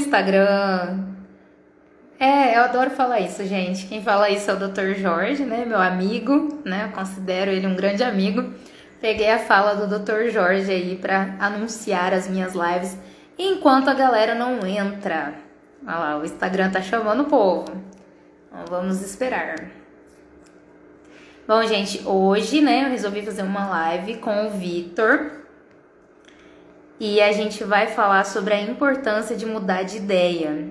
Instagram. É, eu adoro falar isso, gente. Quem fala isso é o Dr. Jorge, né? Meu amigo, né? Eu considero ele um grande amigo. Peguei a fala do Dr. Jorge aí para anunciar as minhas lives enquanto a galera não entra. Olha lá, o Instagram tá chamando o povo. Então vamos esperar. Bom, gente, hoje, né, eu resolvi fazer uma live com o Vitor. E a gente vai falar sobre a importância de mudar de ideia.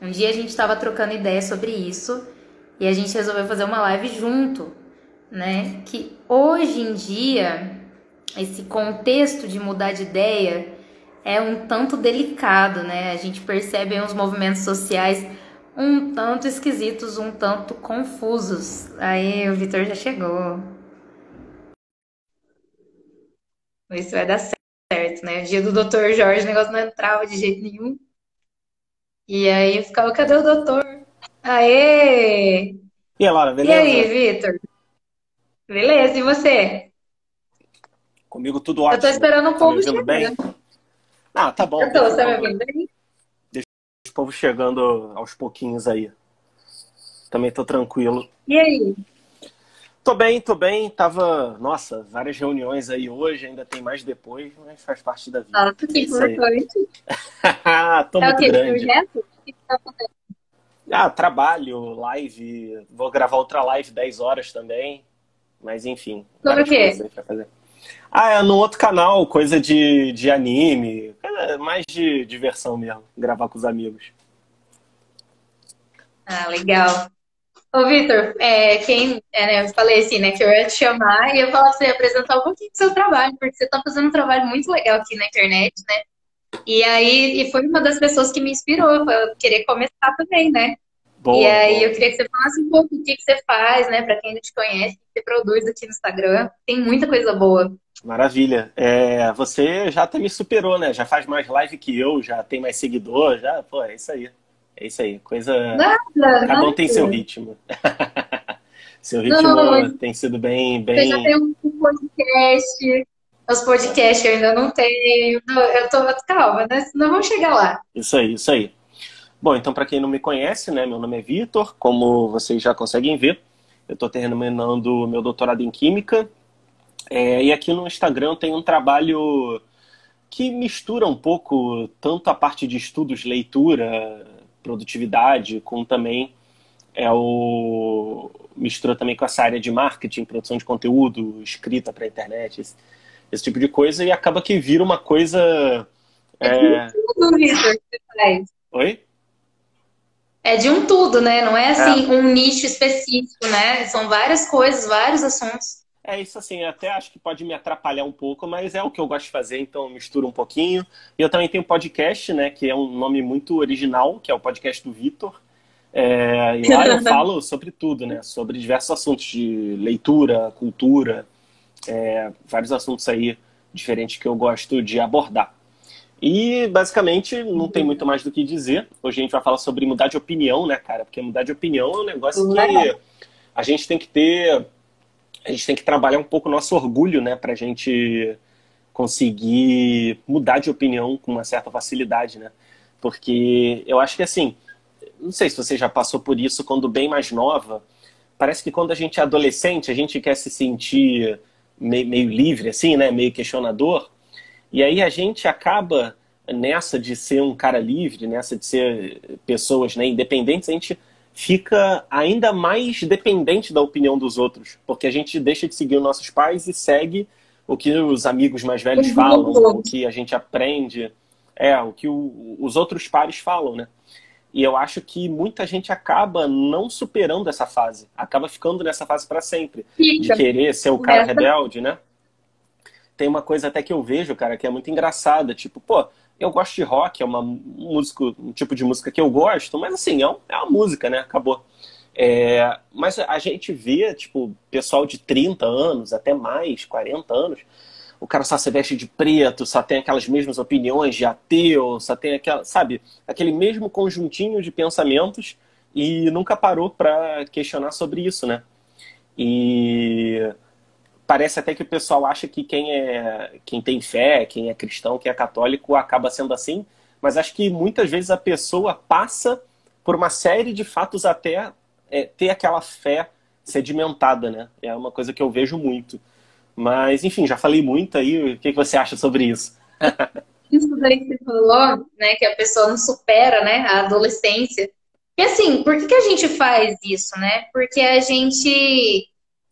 Um dia a gente estava trocando ideia sobre isso e a gente resolveu fazer uma live junto, né? Que hoje em dia esse contexto de mudar de ideia é um tanto delicado, né? A gente percebe uns movimentos sociais um tanto esquisitos, um tanto confusos. Aí o Vitor já chegou. Isso vai dar certo, né? O dia do doutor Jorge, o negócio não entrava de jeito nenhum. E aí eu ficava, cadê o doutor? Aê! E aí, Laura, beleza? E aí, Vitor? Beleza, e você? Comigo tudo ótimo. Eu tô esperando um tá ouvindo chegar. bem? Ah, tá bom. Eu tô, deixa você tá me o povo- ouvindo bem? o povo chegando aos pouquinhos aí. Também tô tranquilo. E aí? Tô bem, tô bem. Tava, nossa, várias reuniões aí hoje, ainda tem mais depois, mas faz parte da vida. Isso aí. importante. tô É o muito grande. Projeto? O que que tá acontecendo? Ah, trabalho, live. Vou gravar outra live 10 horas também. Mas enfim. Sobre o quê? Ah, é no outro canal, coisa de, de anime. mais de diversão mesmo. Gravar com os amigos. Ah, legal. Ô, Vitor, é, quem, é, né, eu falei assim, né, que eu ia te chamar e eu ia falar pra você apresentar um pouquinho do seu trabalho, porque você tá fazendo um trabalho muito legal aqui na internet, né? E aí, e foi uma das pessoas que me inspirou pra eu querer começar também, né? Boa, E aí boa. eu queria que você falasse um pouco o que que você faz, né, pra quem não te conhece, o que você produz aqui no Instagram. Tem muita coisa boa. Maravilha. É, você já até me superou, né? Já faz mais live que eu, já tem mais seguidor, já, pô, é isso aí. É isso aí. Coisa. Nada, Cada um nada. tem seu ritmo. Seu Não, ritmo mas- tem sido bem, Você já bem. tem um podcast, os podcasts eu ainda não tenho. Não, Eu tô, calma, né? Senão vamos chegar lá. Isso aí, isso aí. Bom, então, para quem não me conhece, né, meu nome é Vitor, como vocês já conseguem ver, eu estou terminando meu doutorado em Química, é, e aqui no Instagram tenho um trabalho que mistura um pouco tanto a parte de estudos, leitura, produtividade, com também é o mistura também com essa área de marketing, produção de conteúdo, escrita para a internet, esse, esse tipo de coisa, e acaba que vira uma coisa. É... Tudo, Vitor, que você faz. Oi? É de um tudo, né? Não é assim um nicho específico, né? São várias coisas, vários assuntos. É isso assim, até acho que pode me atrapalhar um pouco, mas é o que eu gosto de fazer, então eu misturo um pouquinho. E eu também tenho podcast, né, que é um nome muito original, que é o podcast do Vitor. É, e lá eu falo sobre tudo, né, sobre diversos assuntos de leitura, cultura, é, vários assuntos aí diferentes que eu gosto de abordar. E basicamente não tem muito mais do que dizer. Hoje a gente vai falar sobre mudar de opinião, né, cara? Porque mudar de opinião é um negócio que a gente tem que ter a gente tem que trabalhar um pouco o nosso orgulho, né, pra gente conseguir mudar de opinião com uma certa facilidade, né? Porque eu acho que assim, não sei se você já passou por isso quando bem mais nova, parece que quando a gente é adolescente, a gente quer se sentir meio, meio livre, assim, né, meio questionador, e aí a gente acaba nessa de ser um cara livre, nessa de ser pessoas né, independentes, a gente fica ainda mais dependente da opinião dos outros, porque a gente deixa de seguir os nossos pais e segue o que os amigos mais velhos falam, o que a gente aprende, é, o que o- os outros pares falam, né? E eu acho que muita gente acaba não superando essa fase, acaba ficando nessa fase para sempre de Fica. querer ser o cara rebelde, né? Tem uma coisa até que eu vejo, cara, que é muito engraçada. Tipo, pô, eu gosto de rock, é uma um músico, um tipo de música que eu gosto, mas assim, é, um- é uma música, né? Acabou. É, mas a gente vê, tipo, pessoal de 30 anos, até mais, 40 anos, o cara só se veste de preto, só tem aquelas mesmas opiniões de ateu, só tem aquela, sabe, aquele mesmo conjuntinho de pensamentos e nunca parou para questionar sobre isso, né? E parece até que o pessoal acha que quem é quem tem fé, quem é cristão, quem é católico acaba sendo assim, mas acho que muitas vezes a pessoa passa por uma série de fatos até é, ter aquela fé sedimentada, né? É uma coisa que eu vejo muito. Mas, enfim, já falei muito aí. O que, que você acha sobre isso? isso daí que você falou, né? Que a pessoa não supera, né? A adolescência. E assim, por que, que a gente faz isso, né? Porque a gente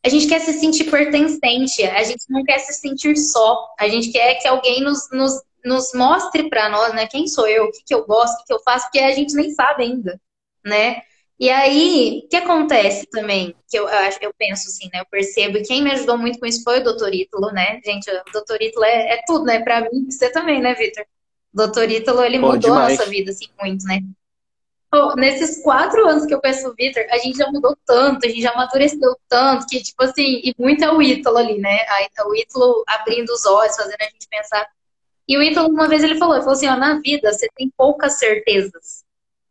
a gente quer se sentir pertencente, a gente não quer se sentir só, a gente quer que alguém nos, nos, nos mostre para nós, né? Quem sou eu, o que, que eu gosto, o que, que eu faço, porque a gente nem sabe ainda, né? E aí, o que acontece também, que eu, eu penso assim, né? Eu percebo, e quem me ajudou muito com isso foi o doutor Ítalo, né? Gente, o doutor Ítalo é, é tudo, né? Pra mim, você também, né, Vitor? O doutor Ítalo, ele Pô, mudou demais. a nossa vida, assim, muito, né? Pô, nesses quatro anos que eu conheço o Vitor, a gente já mudou tanto, a gente já amadureceu tanto, que, tipo assim, e muito é o Ítalo ali, né? O Ítalo abrindo os olhos, fazendo a gente pensar. E o Ítalo, uma vez, ele falou, ele falou assim, ó, na vida você tem poucas certezas.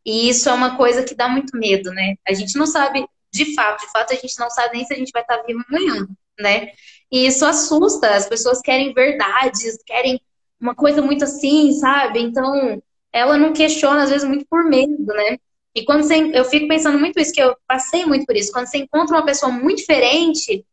E isso é uma coisa que dá muito medo, né? A gente não sabe, de fato, de fato, a gente não sabe nem se a gente vai estar vivo amanhã, né? E isso assusta, as pessoas querem verdades, querem uma coisa muito assim, sabe? Então, ela não questiona, às vezes, muito por medo, né? E quando você, eu fico pensando muito isso, que eu passei muito por isso. Quando você encontra uma pessoa muito diferente,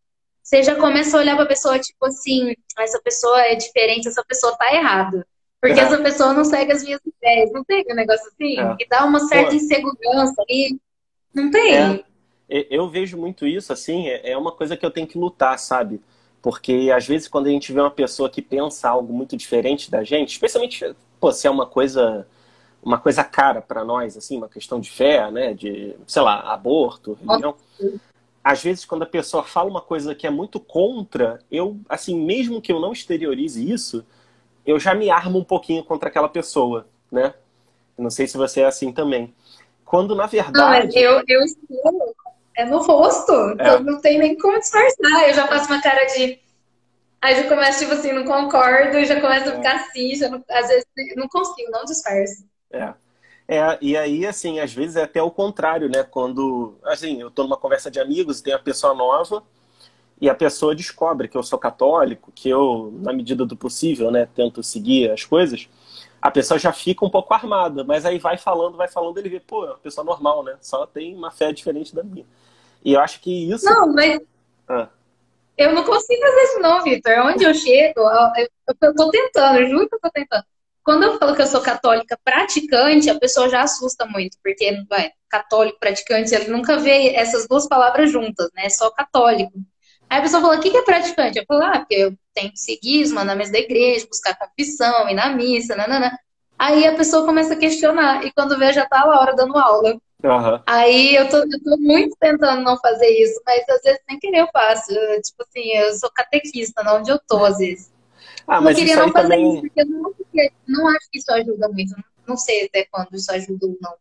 você já começa a olhar para a pessoa, tipo assim, essa pessoa é diferente, essa pessoa tá errada. Porque é. essa pessoa não segue as minhas ideias. Não tem um negócio assim? É. Que dá uma certa Pô. insegurança ali. Não tem. É. Eu vejo muito isso, assim, é, é uma coisa que eu tenho que lutar, sabe? Porque às vezes quando a gente vê uma pessoa que pensa algo muito diferente da gente, especialmente pô, se é uma coisa uma coisa cara para nós, assim, uma questão de fé, né, de, sei lá, aborto, religião. Às vezes, quando a pessoa fala uma coisa que é muito contra, eu, assim, mesmo que eu não exteriorize isso, eu já me armo um pouquinho contra aquela pessoa, né? não sei se você é assim também. Quando, na verdade... Não, eu, eu estou... É no rosto, então não tem nem como disfarçar. Eu já faço uma cara de Aí já começa, tipo assim, não concordo, já começa a ficar assim, já não, às vezes não consigo, não disfarço. É. É, e aí, assim, às vezes é até o contrário, né? Quando, assim, eu tô numa conversa de amigos e tem a pessoa nova e a pessoa descobre que eu sou católico, que eu, na medida do possível, né, tento seguir as coisas, a pessoa já fica um pouco armada, mas aí vai falando, vai falando, ele vê, pô, é uma pessoa normal, né? Só tem uma fé diferente da minha. E eu acho que isso... Não, mas... Ah. Eu não consigo fazer isso não, Vitor. Onde eu chego, eu, eu tô tentando, eu juro que eu tô tentando. Quando eu falo que eu sou católica praticante, a pessoa já assusta muito, porque vai, católico praticante, ele nunca vê essas duas palavras juntas, né? É só católico. Aí a pessoa fala, o que é praticante? Eu falo, ah, porque eu tenho que seguir, mandar mesa da igreja, buscar confissão, ir na missa, nanana. Aí a pessoa começa a questionar, e quando vê, já tá a hora dando aula. Uhum. Aí eu tô, eu tô muito tentando não fazer isso, mas às vezes sem querer eu faço. Eu, tipo assim, eu sou catequista, não onde eu tô, às vezes. Ah, mas eu queria não fazer também... isso, porque eu não, não, acho que isso ajuda muito. Não sei até quando isso ajuda ou não.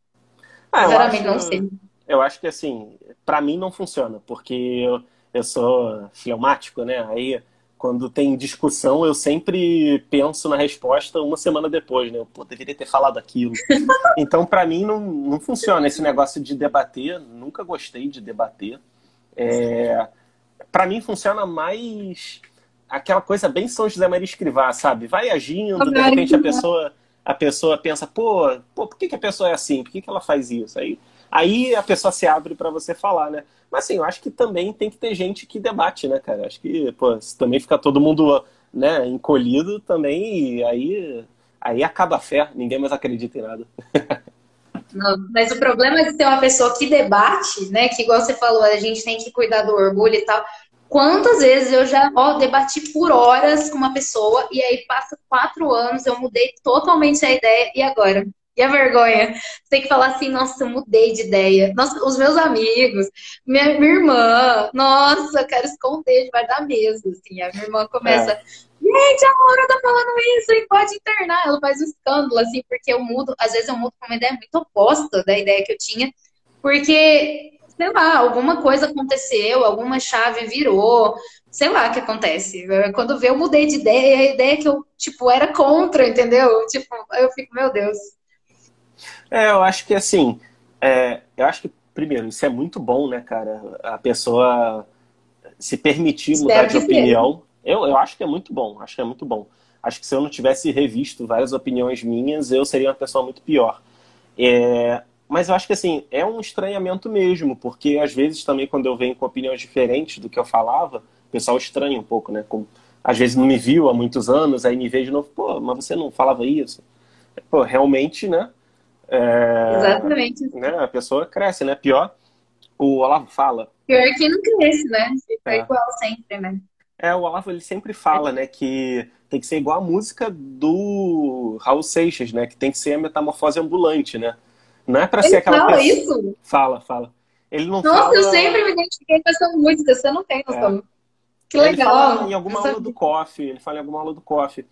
Ah, Sinceramente, acho, não sei. Eu acho que assim, para mim não funciona, porque eu, eu sou fleumático, né? Aí quando tem discussão, eu sempre penso na resposta uma semana depois, né? Eu pô, deveria ter falado aquilo. Então, para mim, não, não funciona esse negócio de debater. Nunca gostei de debater. É, para mim, funciona mais aquela coisa bem São José Maria Escrivá, sabe? Vai agindo, de repente a pessoa, a pessoa pensa, pô, pô por que, que a pessoa é assim? Por que, que ela faz isso? Aí, aí a pessoa se abre para você falar, né? Mas assim, eu acho que também tem que ter gente que debate, né, cara? Acho que, pô, se também fica todo mundo, né, encolhido também, aí, aí acaba a fé, ninguém mais acredita em nada. Não, mas o problema é de ter uma pessoa que debate, né? Que igual você falou, a gente tem que cuidar do orgulho e tal. Quantas vezes eu já ó, debati por horas com uma pessoa e aí passa quatro anos, eu mudei totalmente a ideia e agora? E a vergonha? Você tem que falar assim, nossa, eu mudei de ideia. Nossa, os meus amigos, minha, minha irmã, nossa, eu quero esconder debaixo da mesa. Assim. A minha irmã começa, é. gente, a Laura tá falando isso e pode internar. Ela faz um escândalo, assim, porque eu mudo, às vezes eu mudo com uma ideia muito oposta da ideia que eu tinha, porque, sei lá, alguma coisa aconteceu, alguma chave virou, sei lá o que acontece. Quando vê, eu mudei de ideia, a ideia que eu, tipo, era contra, entendeu? Tipo, eu fico, meu Deus. É, eu acho que assim, é, eu acho que, primeiro, isso é muito bom, né, cara? A pessoa se permitir Espero mudar de opinião. Eu, eu acho que é muito bom, acho que é muito bom. Acho que se eu não tivesse revisto várias opiniões minhas, eu seria uma pessoa muito pior. É, mas eu acho que assim, é um estranhamento mesmo, porque às vezes também quando eu venho com opiniões diferentes do que eu falava, o pessoal estranha um pouco, né? Com, às vezes não me viu há muitos anos, aí me vê de novo, pô, mas você não falava isso? Pô, realmente, né? É, Exatamente. Né, a pessoa cresce, né? Pior, o Olavo fala. Pior que não cresce, né? Fica é. igual sempre, né? É, o Olavo ele sempre fala, né, que tem que ser igual a música do Raul Seixas, né? Que tem que ser a metamorfose ambulante, né? Não é para ser aquela fala pessoa... isso? Fala, fala. Ele não Nossa, fala... eu sempre me identifiquei com essa música, você não tem noção. É. Que legal. Ele fala em alguma aula do COF, ele fala em alguma aula do COF.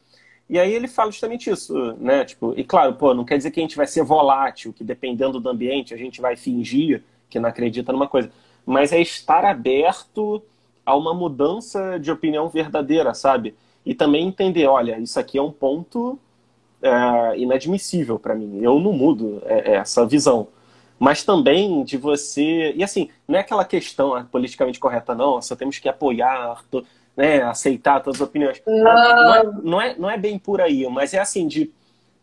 E aí ele fala justamente isso, né? Tipo, e claro, pô, não quer dizer que a gente vai ser volátil, que dependendo do ambiente a gente vai fingir que não acredita numa coisa. Mas é estar aberto a uma mudança de opinião verdadeira, sabe? E também entender, olha, isso aqui é um ponto é, inadmissível para mim. Eu não mudo é, é, essa visão. Mas também de você. E assim, não é aquela questão ah, politicamente correta, não. Só temos que apoiar, né, aceitar todas as opiniões. Não. Não, é, não, é, não é bem por aí, mas é assim, de.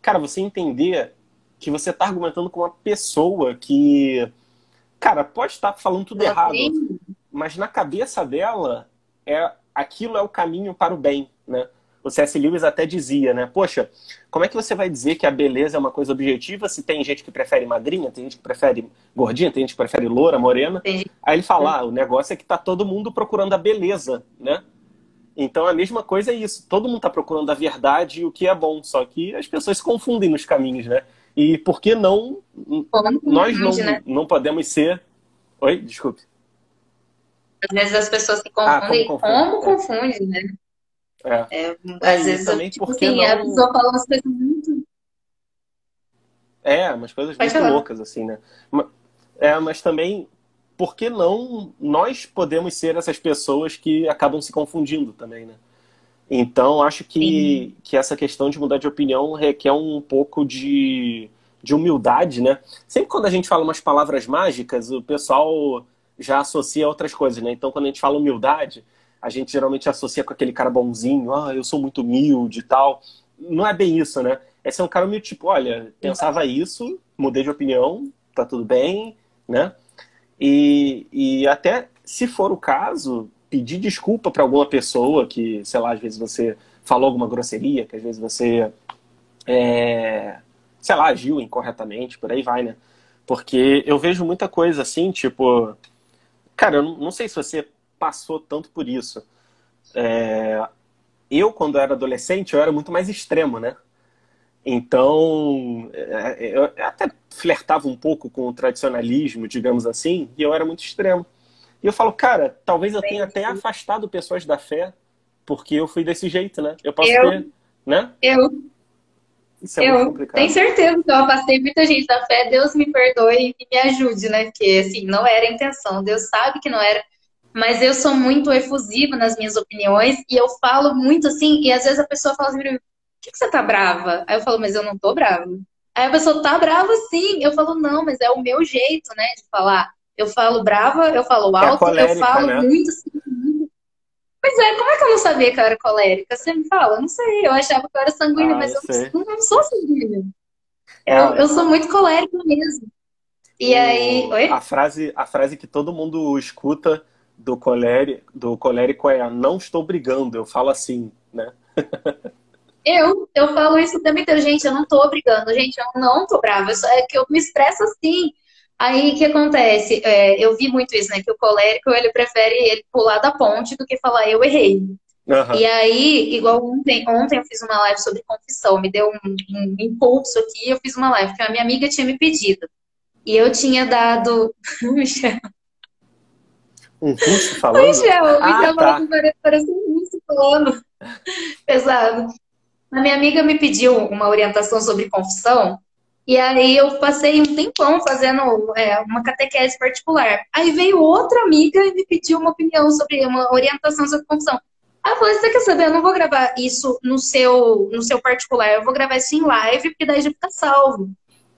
Cara, você entender que você está argumentando com uma pessoa que. Cara, pode estar falando tudo errado, mas na cabeça dela, é aquilo é o caminho para o bem, né? O C.S. Lewis até dizia, né? Poxa, como é que você vai dizer que a beleza é uma coisa objetiva se tem gente que prefere magrinha, tem gente que prefere gordinha, tem gente que prefere loura, morena? Sim. Aí ele fala, ah, o negócio é que tá todo mundo procurando a beleza, né? Então a mesma coisa é isso. Todo mundo está procurando a verdade e o que é bom, só que as pessoas se confundem nos caminhos, né? E por que não como nós não, né? não podemos ser. Oi, desculpe. Às vezes as pessoas se confundem. Ah, como, como confunde, né? É. é às vezes também tipo, assim, não... a pessoa fala umas coisas muito. É, umas coisas Pode muito falar. loucas, assim, né? É, mas também, por que não nós podemos ser essas pessoas que acabam se confundindo também, né? Então, acho que, que essa questão de mudar de opinião requer um pouco de, de humildade, né? Sempre quando a gente fala umas palavras mágicas, o pessoal já associa a outras coisas, né? Então, quando a gente fala humildade, a gente geralmente associa com aquele cara bonzinho, ah, eu sou muito humilde e tal. Não é bem isso, né? É ser um cara meio tipo, olha, pensava isso, mudei de opinião, tá tudo bem, né? E, e até, se for o caso, pedir desculpa para alguma pessoa que, sei lá, às vezes você falou alguma grosseria, que às vezes você, é, sei lá, agiu incorretamente, por aí vai, né? Porque eu vejo muita coisa assim, tipo, cara, eu não sei se você passou tanto por isso. É, eu, quando era adolescente, eu era muito mais extremo, né? Então, é, eu até flertava um pouco com o tradicionalismo, digamos assim, e eu era muito extremo. E eu falo, cara, talvez eu tenha até afastado pessoas da fé, porque eu fui desse jeito, né? Eu posso eu, ter, né? Eu. Isso é eu tenho certeza que eu afastei muita gente da fé. Deus me perdoe e me ajude, né? Porque, assim, não era a intenção. Deus sabe que não era mas eu sou muito efusiva nas minhas opiniões e eu falo muito assim, e às vezes a pessoa fala assim, por que, que você tá brava? Aí eu falo, mas eu não tô brava. Aí a pessoa tá brava sim. Eu falo, não, mas é o meu jeito, né, de falar. Eu falo brava, eu falo é alto, é colérica, eu falo né? muito assim. Pois é, como é que eu não sabia que eu era colérica? Você me fala, eu não sei, eu achava que eu era sanguínea, ah, mas eu, eu não, sou sanguínea. Eu, eu sou muito colérica mesmo. E o, aí. Oi? A frase, a frase que todo mundo escuta do colérico, do colérico é não estou brigando, eu falo assim, né? eu, eu falo isso também, gente, eu não estou brigando, gente, eu não tô brava, é que eu me expresso assim. Aí o que acontece? É, eu vi muito isso, né? Que o colérico ele prefere ele pular da ponte do que falar eu errei. Uhum. E aí, igual ontem, ontem eu fiz uma live sobre confissão, me deu um, um impulso aqui, eu fiz uma live que a minha amiga tinha me pedido. E eu tinha dado. Um russo falando? Oi, Gel, ah, tá. parece um russo falando. Pesado. A minha amiga me pediu uma orientação sobre confissão, e aí eu passei um tempão fazendo é, uma catequese particular. Aí veio outra amiga e me pediu uma opinião sobre uma orientação sobre confissão. Aí eu falei, você quer saber? Eu não vou gravar isso no seu, no seu particular, eu vou gravar isso em live, porque daí já fica salvo.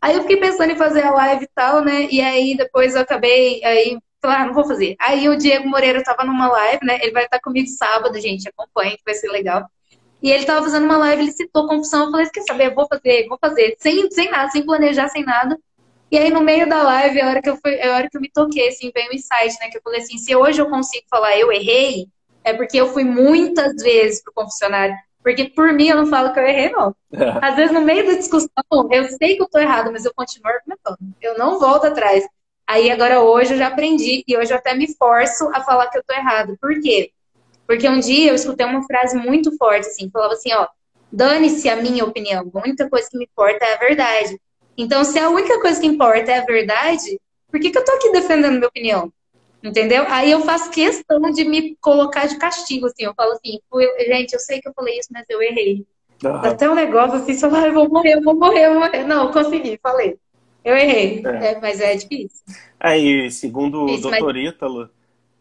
Aí eu fiquei pensando em fazer a live e tal, né? E aí depois eu acabei aí Falei, ah, não vou fazer. Aí o Diego Moreira tava numa live, né? Ele vai estar comigo sábado, gente. Acompanhe, que vai ser legal. E ele tava fazendo uma live, ele citou confusão. Eu falei, quer saber? Vou fazer, vou fazer. Sem, sem nada, sem planejar, sem nada. E aí, no meio da live, a hora que eu, fui, a hora que eu me toquei, assim, veio um insight, né? Que eu falei assim, se hoje eu consigo falar eu errei, é porque eu fui muitas vezes pro confessionário. Porque por mim eu não falo que eu errei, não. Às vezes, no meio da discussão, eu sei que eu tô errado, mas eu continuo argumentando. Eu não volto atrás. Aí agora hoje eu já aprendi e hoje eu até me forço a falar que eu tô errado. Por quê? Porque um dia eu escutei uma frase muito forte, assim, falava assim, ó, dane-se a minha opinião, a única coisa que me importa é a verdade. Então, se a única coisa que importa é a verdade, por que, que eu tô aqui defendendo minha opinião? Entendeu? Aí eu faço questão de me colocar de castigo, assim. Eu falo assim, gente, eu sei que eu falei isso, mas eu errei. Uhum. Até um negócio assim, só ah, eu vou morrer, eu vou morrer, eu vou morrer. Não, consegui, falei. Eu errei. É. É, mas é difícil. Aí, segundo o doutor mas... Ítalo.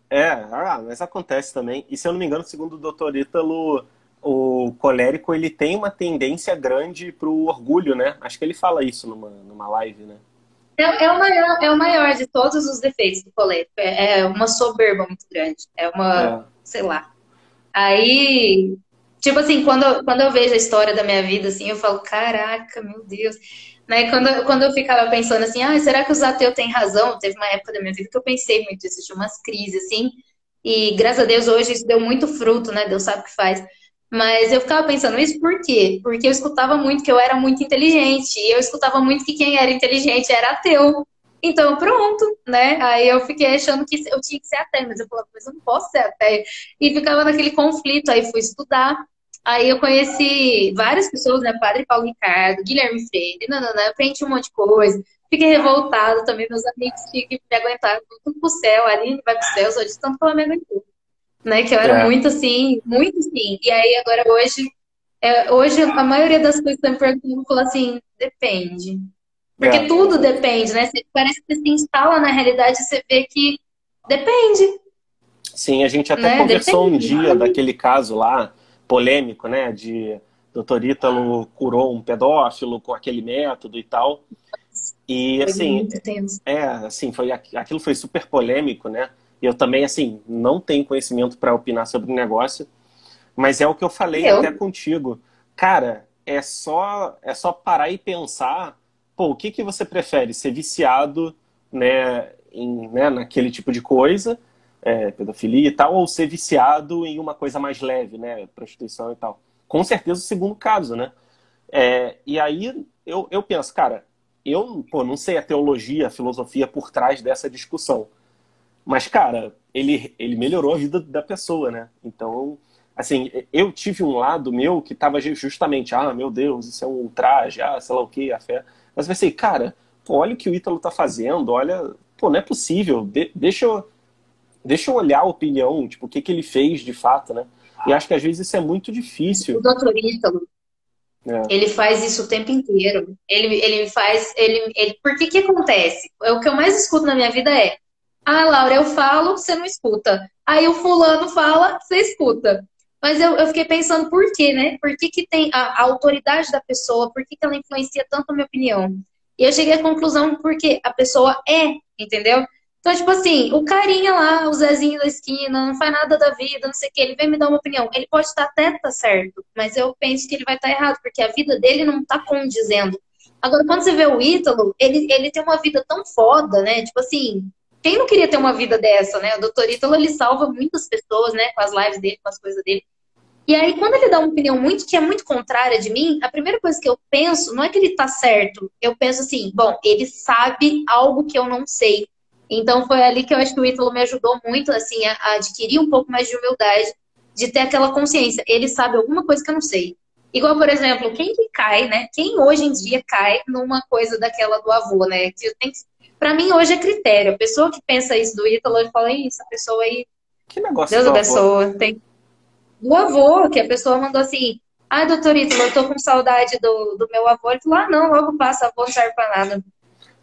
É, ah, mas acontece também. E se eu não me engano, segundo o doutor Ítalo, o colérico ele tem uma tendência grande pro orgulho, né? Acho que ele fala isso numa, numa live, né? É, é, o maior, é o maior de todos os defeitos do colérico. É, é uma soberba muito grande. É uma, é. sei lá. Aí, tipo assim, quando, quando eu vejo a história da minha vida, assim, eu falo, caraca, meu Deus. Né? Quando, quando eu ficava pensando assim, ah, será que os ateus têm razão? Teve uma época da minha vida que eu pensei muito isso, tinha umas crises, assim. E graças a Deus hoje isso deu muito fruto, né? Deus sabe o que faz. Mas eu ficava pensando isso por quê? Porque eu escutava muito que eu era muito inteligente. E eu escutava muito que quem era inteligente era ateu. Então, pronto, né? Aí eu fiquei achando que eu tinha que ser ateu, mas eu falava, mas eu não posso ser ateu. E ficava naquele conflito. Aí fui estudar. Aí eu conheci várias pessoas, né? Padre Paulo Ricardo, Guilherme Freire, nanana, aprendi um monte de coisa. Fiquei revoltado também, meus amigos tinham que me aguentar tudo pro céu, a Aline vai pro céu, só de tanto que ela me aguentou né? Que eu era é. muito assim, muito assim. E aí agora hoje, é, hoje a maioria das coisas que eu me perguntando, eu falo assim, depende. Porque é. tudo depende, né? Parece que você se instala na realidade e você vê que depende. Sim, a gente até né? conversou depende. um dia daquele caso lá, polêmico, né? De doutor Ítalo curou um pedófilo com aquele método e tal. E assim, é, assim, foi aquilo foi super polêmico, né? Eu também, assim, não tenho conhecimento para opinar sobre o negócio, mas é o que eu falei eu? até contigo. Cara, é só, é só parar e pensar, pô, o que, que você prefere? Ser viciado né, em, né, naquele tipo de coisa, é, pedofilia e tal, ou ser viciado em uma coisa mais leve, né, prostituição e tal? Com certeza o segundo caso, né? É, e aí eu, eu penso, cara, eu pô, não sei a teologia, a filosofia por trás dessa discussão. Mas, cara, ele, ele melhorou a vida da pessoa, né? Então, assim, eu tive um lado meu que tava justamente, ah, meu Deus, isso é um ultraje, ah, sei lá o que, a fé. Mas eu pensei, cara, pô, olha o que o Ítalo tá fazendo, olha, pô, não é possível, de, deixa eu, deixa eu olhar a opinião, tipo, o que que ele fez de fato, né? E acho que às vezes isso é muito difícil. O doutor Ítalo, é. ele faz isso o tempo inteiro. Ele, ele faz, ele, ele, por que que acontece? É o que eu mais escuto na minha vida é, ah, Laura, eu falo, você não escuta. Aí o fulano fala, você escuta. Mas eu, eu fiquei pensando por quê, né? Por que, que tem a, a autoridade da pessoa, por que, que ela influencia tanto a minha opinião? E eu cheguei à conclusão porque a pessoa é, entendeu? Então, tipo assim, o carinha lá, o Zezinho da esquina, não faz nada da vida, não sei o que, ele vem me dar uma opinião. Ele pode estar até tá certo, mas eu penso que ele vai estar errado, porque a vida dele não tá condizendo. Agora, quando você vê o Ítalo, ele, ele tem uma vida tão foda, né? Tipo assim, quem não queria ter uma vida dessa, né? O doutor Ítalo, ele salva muitas pessoas, né? Com as lives dele, com as coisas dele. E aí, quando ele dá uma opinião muito que é muito contrária de mim, a primeira coisa que eu penso não é que ele tá certo. Eu penso assim, bom, ele sabe algo que eu não sei. Então foi ali que eu acho que o Ítalo me ajudou muito, assim, a adquirir um pouco mais de humildade, de ter aquela consciência. Ele sabe alguma coisa que eu não sei. Igual, por exemplo, quem que cai, né? Quem hoje em dia cai numa coisa daquela do avô, né? Que tem que para mim, hoje é critério. A pessoa que pensa isso do Ítalo, eu falo, isso, a pessoa aí. Que negócio Deus abençoe. Tem... Do avô, que a pessoa mandou assim. Ah, doutor Ítalo, eu tô com saudade do, do meu avô. Ele falou, ah, não, logo passa, avô não serve pra nada.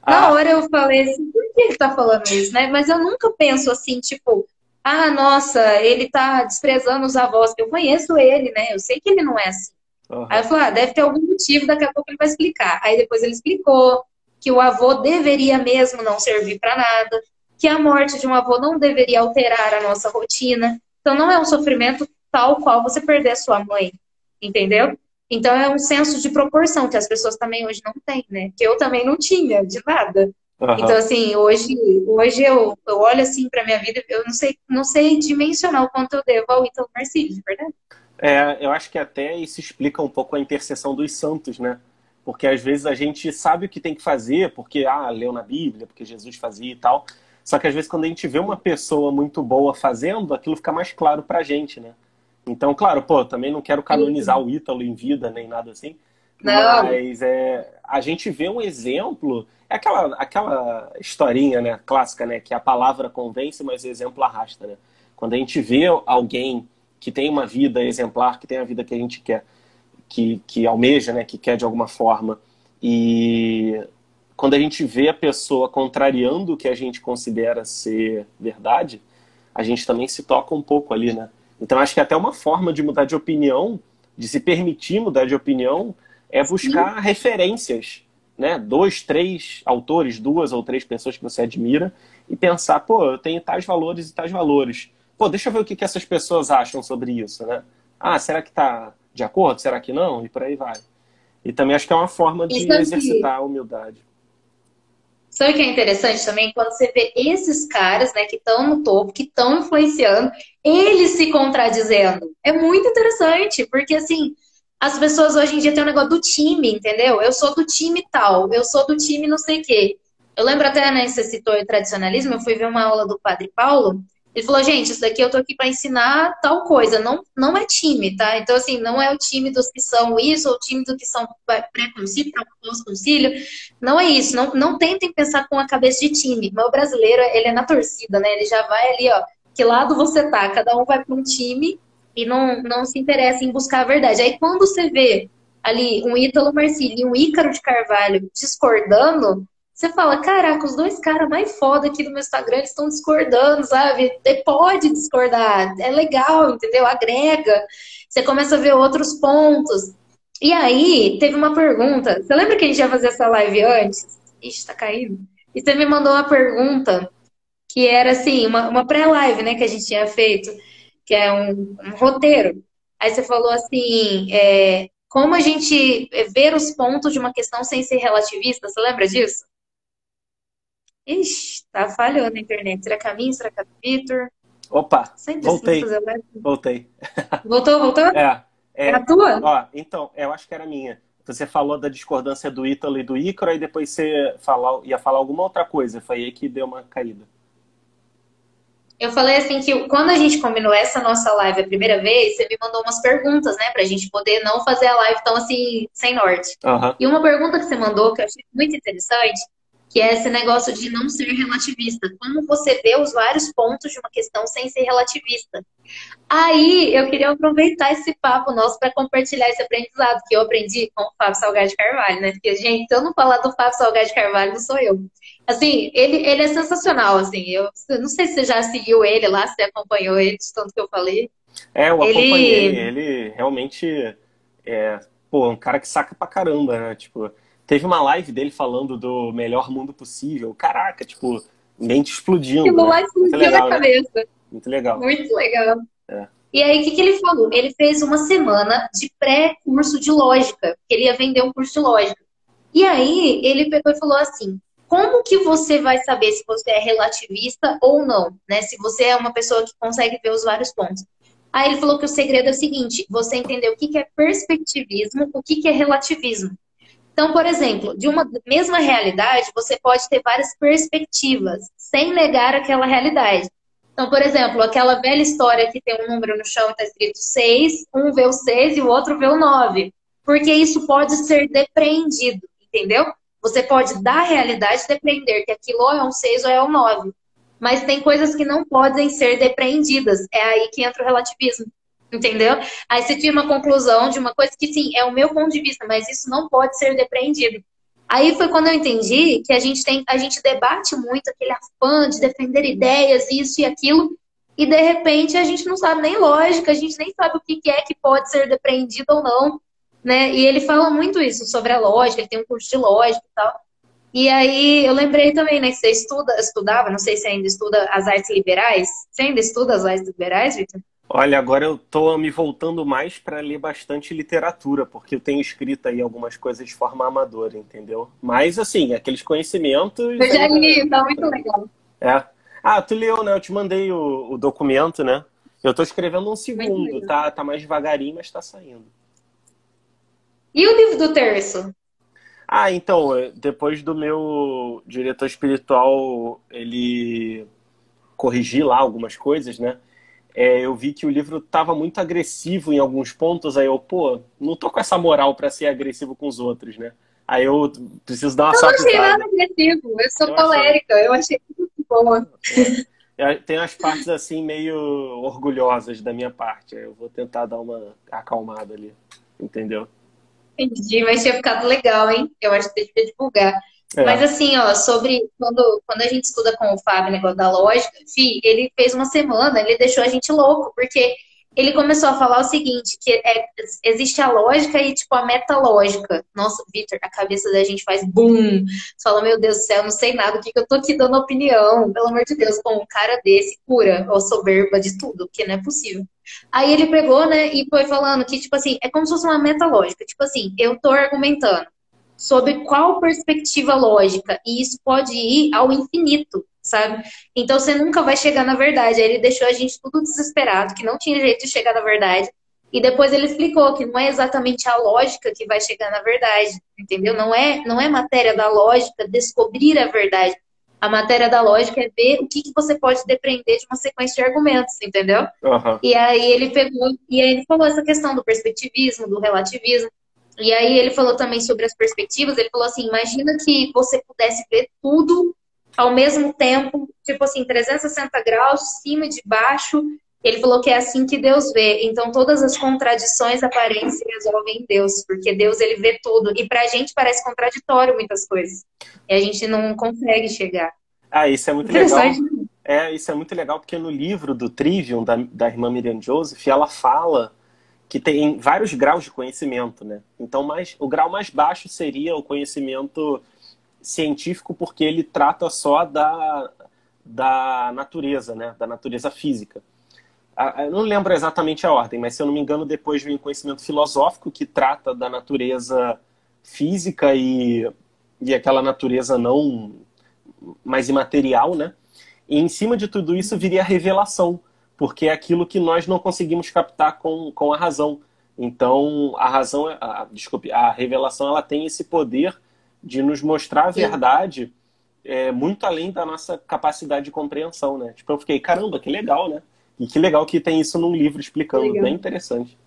Ah. Na hora eu falei assim, por que ele tá falando isso, né? Mas eu nunca penso assim, tipo, ah, nossa, ele tá desprezando os avós. Eu conheço ele, né? Eu sei que ele não é assim. Uhum. Aí eu falei, ah, deve ter algum motivo, daqui a pouco ele vai explicar. Aí depois ele explicou que o avô deveria mesmo não servir para nada, que a morte de um avô não deveria alterar a nossa rotina. Então, não é um sofrimento tal qual você perder a sua mãe. entendeu? Então é um senso de proporção que as pessoas também hoje não têm, né? Que eu também não tinha, de nada. Uhum. Então, assim, hoje, hoje eu, eu olho assim para minha vida, eu não sei, não sei dimensionar o quanto eu devo ao Ítalo de verdade. É, eu acho que até isso explica um pouco a intercessão dos santos, né? Porque às vezes a gente sabe o que tem que fazer, porque, ah, leu na Bíblia, porque Jesus fazia e tal. Só que às vezes quando a gente vê uma pessoa muito boa fazendo, aquilo fica mais claro pra gente, né? Então, claro, pô, também não quero canonizar o Ítalo em vida, nem nada assim. Não. Mas é, a gente vê um exemplo, é aquela, aquela historinha né, clássica, né? Que a palavra convence, mas o exemplo arrasta, né? Quando a gente vê alguém que tem uma vida exemplar, que tem a vida que a gente quer, que, que almeja, né? Que quer de alguma forma. E quando a gente vê a pessoa contrariando o que a gente considera ser verdade, a gente também se toca um pouco ali, né? Então acho que até uma forma de mudar de opinião, de se permitir mudar de opinião, é buscar referências, né? Dois, três autores, duas ou três pessoas que você admira e pensar, pô, eu tenho tais valores e tais valores. Pô, deixa eu ver o que, que essas pessoas acham sobre isso, né? Ah, será que tá de acordo? Será que não? E por aí vai. E também acho que é uma forma de exercitar a humildade. Sabe o que é interessante também? Quando você vê esses caras, né, que estão no topo, que estão influenciando, eles se contradizendo. É muito interessante, porque assim, as pessoas hoje em dia têm um negócio do time, entendeu? Eu sou do time tal, eu sou do time não sei o quê. Eu lembro até, né, você citou o tradicionalismo, eu fui ver uma aula do Padre Paulo, ele falou, gente, isso daqui eu tô aqui para ensinar tal coisa, não, não é time, tá? Então, assim, não é o time dos que são isso, ou o time dos que são pré-concílio, pós-concílio, não é isso, não, não tentem pensar com a cabeça de time, mas o brasileiro, ele é na torcida, né? Ele já vai ali, ó, que lado você tá, cada um vai para um time e não, não se interessa em buscar a verdade. Aí, quando você vê ali um Ítalo Marcílio e um Ícaro de Carvalho discordando, você fala, caraca, os dois caras mais foda aqui do meu Instagram, estão discordando, sabe? Pode discordar, é legal, entendeu? Agrega. Você começa a ver outros pontos. E aí, teve uma pergunta. Você lembra que a gente ia fazer essa live antes? Ixi, tá caindo. E você me mandou uma pergunta que era assim, uma, uma pré-live, né, que a gente tinha feito, que é um, um roteiro. Aí você falou assim, é, como a gente ver os pontos de uma questão sem ser relativista, você lembra disso? Ixi, tá falhando a internet. Será que é a minha? Será que é a Vitor? Opa, voltei. Voltei. Voltou, voltou? É. É, é a tua? Ó, então, eu acho que era minha. Você falou da discordância do Ítalo e do Ícaro, e depois você falou, ia falar alguma outra coisa. Foi aí que deu uma caída. Eu falei assim que quando a gente combinou essa nossa live a primeira vez, você me mandou umas perguntas, né? Pra gente poder não fazer a live tão assim, sem norte. Uhum. E uma pergunta que você mandou, que eu achei muito interessante, que é esse negócio de não ser relativista. Como você vê os vários pontos de uma questão sem ser relativista. Aí eu queria aproveitar esse papo nosso para compartilhar esse aprendizado que eu aprendi com o Fábio Salgado de Carvalho, né? Porque, gente, se eu não falar do Fábio Salgado de Carvalho, não sou eu. Assim, ele, ele é sensacional, assim. Eu, eu não sei se você já seguiu ele lá, se acompanhou ele de tanto que eu falei. É, eu ele... acompanhei. Ele realmente é, pô, um cara que saca pra caramba, né? Tipo, Teve uma live dele falando do melhor mundo possível. Caraca, tipo, mente explodindo. Aquilo né? lá explodiu legal, na né? cabeça. Né? Muito legal. Muito legal. É. E aí, o que, que ele falou? Ele fez uma semana de pré-curso de lógica, que ele ia vender um curso de lógica. E aí, ele pegou e falou assim: como que você vai saber se você é relativista ou não? Né? Se você é uma pessoa que consegue ver os vários pontos. Aí ele falou que o segredo é o seguinte: você entender o que, que é perspectivismo, o que, que é relativismo. Então, por exemplo, de uma mesma realidade, você pode ter várias perspectivas, sem negar aquela realidade. Então, por exemplo, aquela velha história que tem um número no chão e está escrito 6, um vê o 6 e o outro vê o 9. Porque isso pode ser depreendido, entendeu? Você pode, da realidade, depreender que aquilo é um 6 ou é um 9. Mas tem coisas que não podem ser depreendidas. É aí que entra o relativismo. Entendeu? Aí você tira uma conclusão de uma coisa que, sim, é o meu ponto de vista, mas isso não pode ser depreendido. Aí foi quando eu entendi que a gente tem, a gente debate muito aquele afã de defender ideias, isso e aquilo, e de repente a gente não sabe nem lógica, a gente nem sabe o que é que pode ser depreendido ou não, né? E ele fala muito isso sobre a lógica, ele tem um curso de lógica e tal. E aí eu lembrei também, né, que você estuda, estudava, não sei se ainda estuda as artes liberais. Você ainda estuda as artes liberais, Victor? Olha, agora eu tô me voltando mais para ler bastante literatura, porque eu tenho escrito aí algumas coisas de forma amadora, entendeu? Mas, assim, aqueles conhecimentos. Eu já li, tá muito legal. É. Ah, tu leu, né? Eu te mandei o, o documento, né? Eu tô escrevendo um segundo, tá, tá mais devagarinho, mas tá saindo. E o livro do terço? Ah, então, depois do meu diretor espiritual, ele corrigir lá algumas coisas, né? É, eu vi que o livro estava muito agressivo em alguns pontos, aí eu, pô, não tô com essa moral para ser agressivo com os outros, né? Aí eu preciso dar uma Eu não achei nada agressivo, eu sou eu colérica, achei... eu achei muito bom. É, tem umas partes assim meio orgulhosas da minha parte, eu vou tentar dar uma acalmada ali, entendeu? Entendi, mas tinha ficado legal, hein? Eu acho que devia divulgar. É. Mas assim, ó, sobre quando, quando a gente estuda com o Fábio, negócio da lógica, fi, ele fez uma semana, ele deixou a gente louco, porque ele começou a falar o seguinte, que é, existe a lógica e, tipo, a metalógica. Nossa, Vitor, a cabeça da gente faz boom. Você fala, meu Deus do céu, não sei nada, o que, que eu tô aqui dando opinião? Pelo amor de Deus, com um cara desse cura ou soberba de tudo, porque não é possível. Aí ele pegou, né, e foi falando que, tipo assim, é como se fosse uma metalógica. Tipo assim, eu tô argumentando sobre qual perspectiva lógica, e isso pode ir ao infinito, sabe? Então você nunca vai chegar na verdade. Aí ele deixou a gente tudo desesperado, que não tinha jeito de chegar na verdade. E depois ele explicou que não é exatamente a lógica que vai chegar na verdade, entendeu? Não é, não é matéria da lógica descobrir a verdade. A matéria da lógica é ver o que, que você pode depender de uma sequência de argumentos, entendeu? Uhum. E aí ele pegou, e aí ele falou essa questão do perspectivismo, do relativismo. E aí ele falou também sobre as perspectivas, ele falou assim, imagina que você pudesse ver tudo ao mesmo tempo, tipo assim, 360 graus, de cima e de baixo. Ele falou que é assim que Deus vê. Então todas as contradições aparentes se resolvem em Deus, porque Deus ele vê tudo. E pra gente parece contraditório muitas coisas. E a gente não consegue chegar. Ah, isso é muito legal. É, isso é muito legal porque no livro do Trivium da, da irmã Miriam Joseph, ela fala que tem vários graus de conhecimento, né? Então, mais, o grau mais baixo seria o conhecimento científico, porque ele trata só da, da natureza, né? Da natureza física. Eu não lembro exatamente a ordem, mas se eu não me engano, depois vem o conhecimento filosófico, que trata da natureza física e, e aquela natureza não mais imaterial, né? E em cima de tudo isso viria a revelação, porque é aquilo que nós não conseguimos captar com, com a razão. Então, a razão, a, desculpe, a revelação, ela tem esse poder de nos mostrar a verdade é, muito além da nossa capacidade de compreensão, né? Tipo, eu fiquei, caramba, que legal, né? E que legal que tem isso num livro explicando, bem interessante.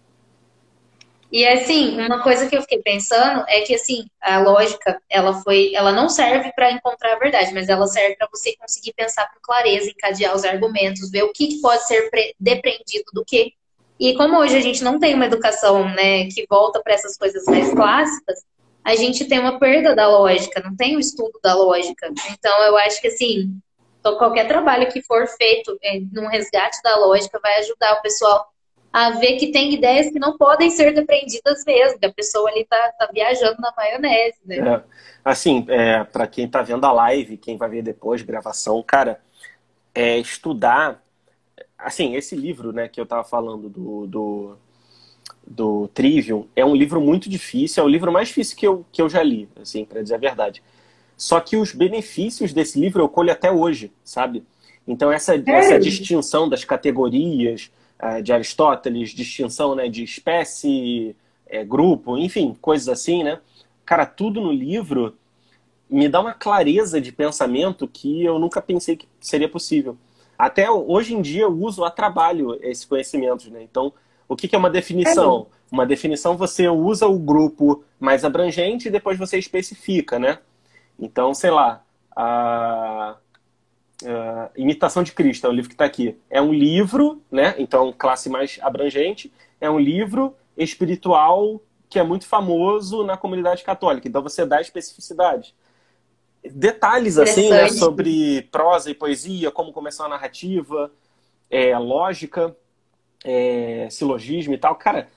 E assim, uma coisa que eu fiquei pensando é que assim, a lógica, ela foi, ela não serve para encontrar a verdade, mas ela serve para você conseguir pensar com clareza, encadear os argumentos, ver o que pode ser depreendido do que. E como hoje a gente não tem uma educação, né, que volta para essas coisas mais clássicas, a gente tem uma perda da lógica, não tem o estudo da lógica. Então eu acho que assim, qualquer trabalho que for feito é, num resgate da lógica vai ajudar o pessoal a ver que tem ideias que não podem ser depreendidas mesmo, que a pessoa ali tá, tá viajando na maionese, né? É. Assim, é, para quem tá vendo a live, quem vai ver depois, gravação, cara, é estudar. Assim, esse livro, né, que eu tava falando do, do, do Trivium, é um livro muito difícil, é o livro mais difícil que eu, que eu já li, assim, para dizer a verdade. Só que os benefícios desse livro eu colho até hoje, sabe? Então, essa, é. essa distinção das categorias, de Aristóteles, distinção né, de espécie, é, grupo, enfim, coisas assim, né? Cara, tudo no livro me dá uma clareza de pensamento que eu nunca pensei que seria possível. Até hoje em dia eu uso a trabalho esses conhecimentos, né? Então, o que, que é uma definição? É. Uma definição você usa o grupo mais abrangente e depois você especifica, né? Então, sei lá, a uh, Imitação de Cristo, é o livro que está aqui. É um livro, né? Então, classe mais abrangente. É um livro espiritual que é muito famoso na comunidade católica. Então, você dá especificidade. Detalhes, assim, né? Sobre prosa e poesia, como começou a narrativa, é, lógica, é, silogismo e tal. Cara,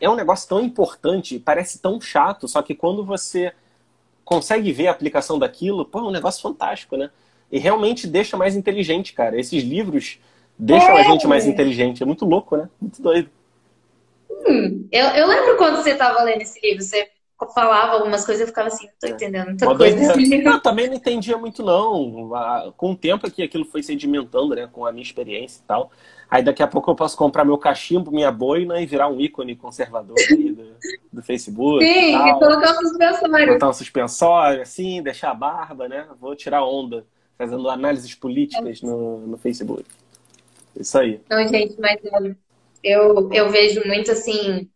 é um negócio tão importante, parece tão chato, só que quando você consegue ver a aplicação daquilo, pô, é um negócio fantástico, né? E realmente deixa mais inteligente, cara. Esses livros deixam é. a gente mais inteligente. É muito louco, né? Muito doido. Hum, eu, eu lembro quando você estava lendo esse livro, você falava algumas coisas, eu ficava assim, não tô entendendo muita Uma coisa. Eu também não entendia muito, não. Com o tempo que aquilo foi sedimentando, né? Com a minha experiência e tal. Aí daqui a pouco eu posso comprar meu cachimbo, minha boina e virar um ícone conservador aí do, do Facebook. Sim, e, e colocar um suspensório. Botar um suspensório, assim, deixar a barba, né? Vou tirar onda, fazendo análises políticas no, no Facebook. Isso aí. Não, gente, mas eu, eu vejo muito assim,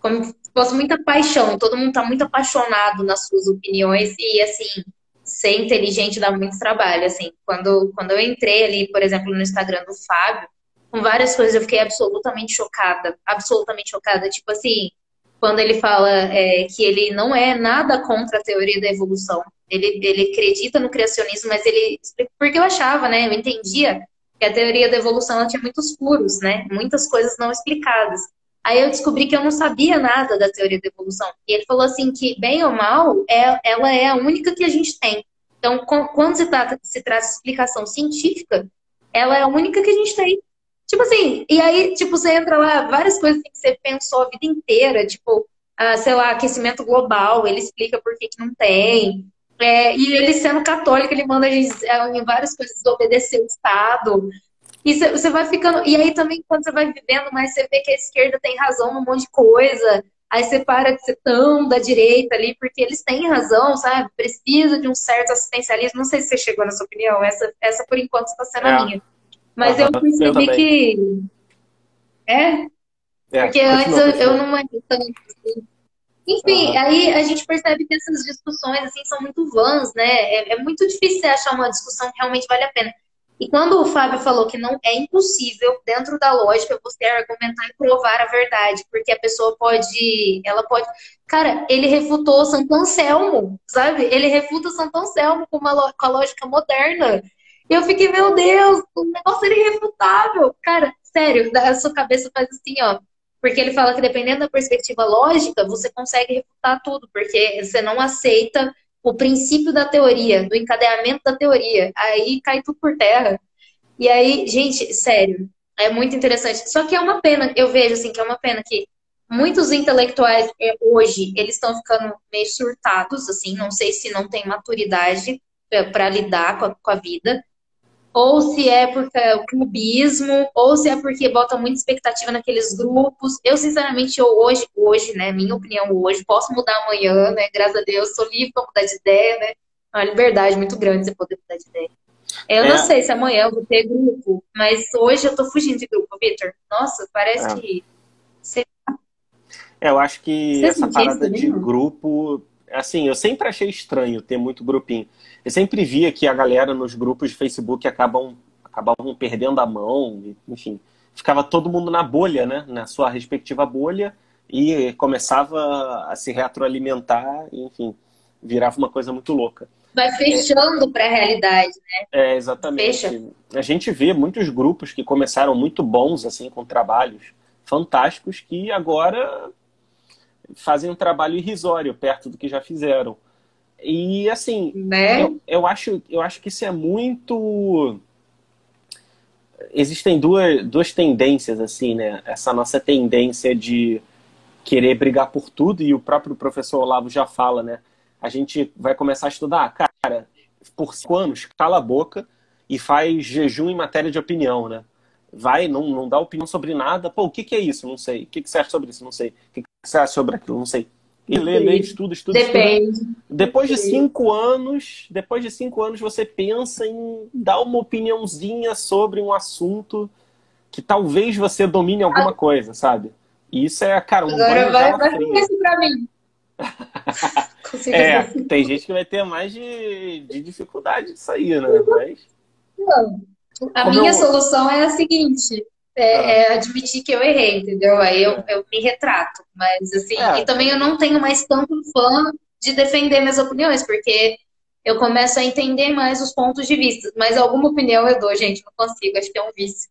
como se fosse muita paixão. Todo mundo tá muito apaixonado nas suas opiniões e, assim, ser inteligente dá muito trabalho. Assim, quando, quando eu entrei ali, por exemplo, no Instagram do Fábio, com várias coisas eu fiquei absolutamente chocada. Absolutamente chocada. Tipo assim, quando ele fala é, que ele não é nada contra a teoria da evolução. Ele, ele acredita no criacionismo, mas ele. Porque eu achava, né? Eu entendia que a teoria da evolução tinha muitos furos, né? Muitas coisas não explicadas. Aí eu descobri que eu não sabia nada da teoria da evolução. E ele falou assim que, bem ou mal, é, ela é a única que a gente tem. Então, quando se trata, se traz explicação científica, ela é a única que a gente tem. Tipo assim, e aí, tipo, você entra lá, várias coisas que você pensou a vida inteira, tipo, ah, sei lá, aquecimento global, ele explica por que, que não tem. É, e ele sendo católico, ele manda a gente é, em várias coisas obedecer o Estado. E você vai ficando. E aí também, quando você vai vivendo mais, você vê que a esquerda tem razão num monte de coisa. Aí você para de ser tão da direita ali, porque eles têm razão, sabe? Precisa de um certo assistencialismo. Não sei se você chegou nessa opinião, essa, essa por enquanto está sendo é. a minha. Mas eu percebi eu que. É? é Porque antes eu, eu não era tanto assim. Enfim, uhum. aí a gente percebe que essas discussões assim são muito vãs, né? É, é, muito difícil achar uma discussão que realmente vale a pena. E quando o Fábio falou que não é impossível, dentro da lógica, você argumentar e provar a verdade, porque a pessoa pode. Ela pode. Cara, ele refutou Santo Anselmo, sabe? Ele refuta Santo Anselmo com, uma, com a lógica moderna. E eu fiquei, meu Deus, o negócio era irrefutável. Cara, sério, a sua cabeça faz assim, ó. Porque ele fala que dependendo da perspectiva lógica, você consegue refutar tudo, porque você não aceita o princípio da teoria, do encadeamento da teoria. Aí cai tudo por terra. E aí, gente, sério, é muito interessante. Só que é uma pena, eu vejo assim, que é uma pena que muitos intelectuais é, hoje, eles estão ficando meio surtados, assim, não sei se não tem maturidade para lidar com a, com a vida ou se é porque é o clubismo, ou se é porque bota muita expectativa naqueles grupos. Eu, sinceramente, eu hoje, hoje, né, minha opinião hoje, posso mudar amanhã, né, graças a Deus, sou livre para mudar de ideia, né, é uma liberdade muito grande você poder mudar de ideia. Eu é. não sei se amanhã eu vou ter grupo, mas hoje eu tô fugindo de grupo, Victor. Nossa, parece é. que... Você... É, eu acho que você essa parada de grupo assim, eu sempre achei estranho ter muito grupinho. Eu sempre via que a galera nos grupos de Facebook acabam, acabavam perdendo a mão, enfim. Ficava todo mundo na bolha, né? Na sua respectiva bolha e começava a se retroalimentar, enfim, virava uma coisa muito louca. Vai fechando é, para a realidade, né? É, exatamente. Fecha. A gente vê muitos grupos que começaram muito bons, assim, com trabalhos fantásticos, que agora fazem um trabalho irrisório perto do que já fizeram. E assim, né? eu, eu, acho, eu acho que isso é muito. Existem duas, duas tendências, assim, né? Essa nossa tendência de querer brigar por tudo, e o próprio professor Olavo já fala, né? A gente vai começar a estudar, cara, por cinco anos, cala a boca e faz jejum em matéria de opinião, né? Vai, não, não dá opinião sobre nada. Pô, o que, que é isso? Não sei. O que, que você acha sobre isso? Não sei. O que, que você acha sobre aquilo? Não sei. E lê, lê, estuda, estuda, Depende. Estuda. Depois de cinco anos, depois de cinco anos, você pensa em dar uma opiniãozinha sobre um assunto que talvez você domine alguma ah. coisa, sabe? E isso é, cara, um Agora vai, vai isso pra mim. é, tem gente que vai ter mais de, de dificuldade disso aí, né? Mas... Não. A minha eu... solução é a seguinte: é, ah. é, admitir que eu errei, entendeu? Aí eu, eu me retrato. Mas assim, é. e também eu não tenho mais tanto fã de defender minhas opiniões, porque eu começo a entender mais os pontos de vista. Mas alguma opinião eu dou, gente, não consigo, acho que é um vício.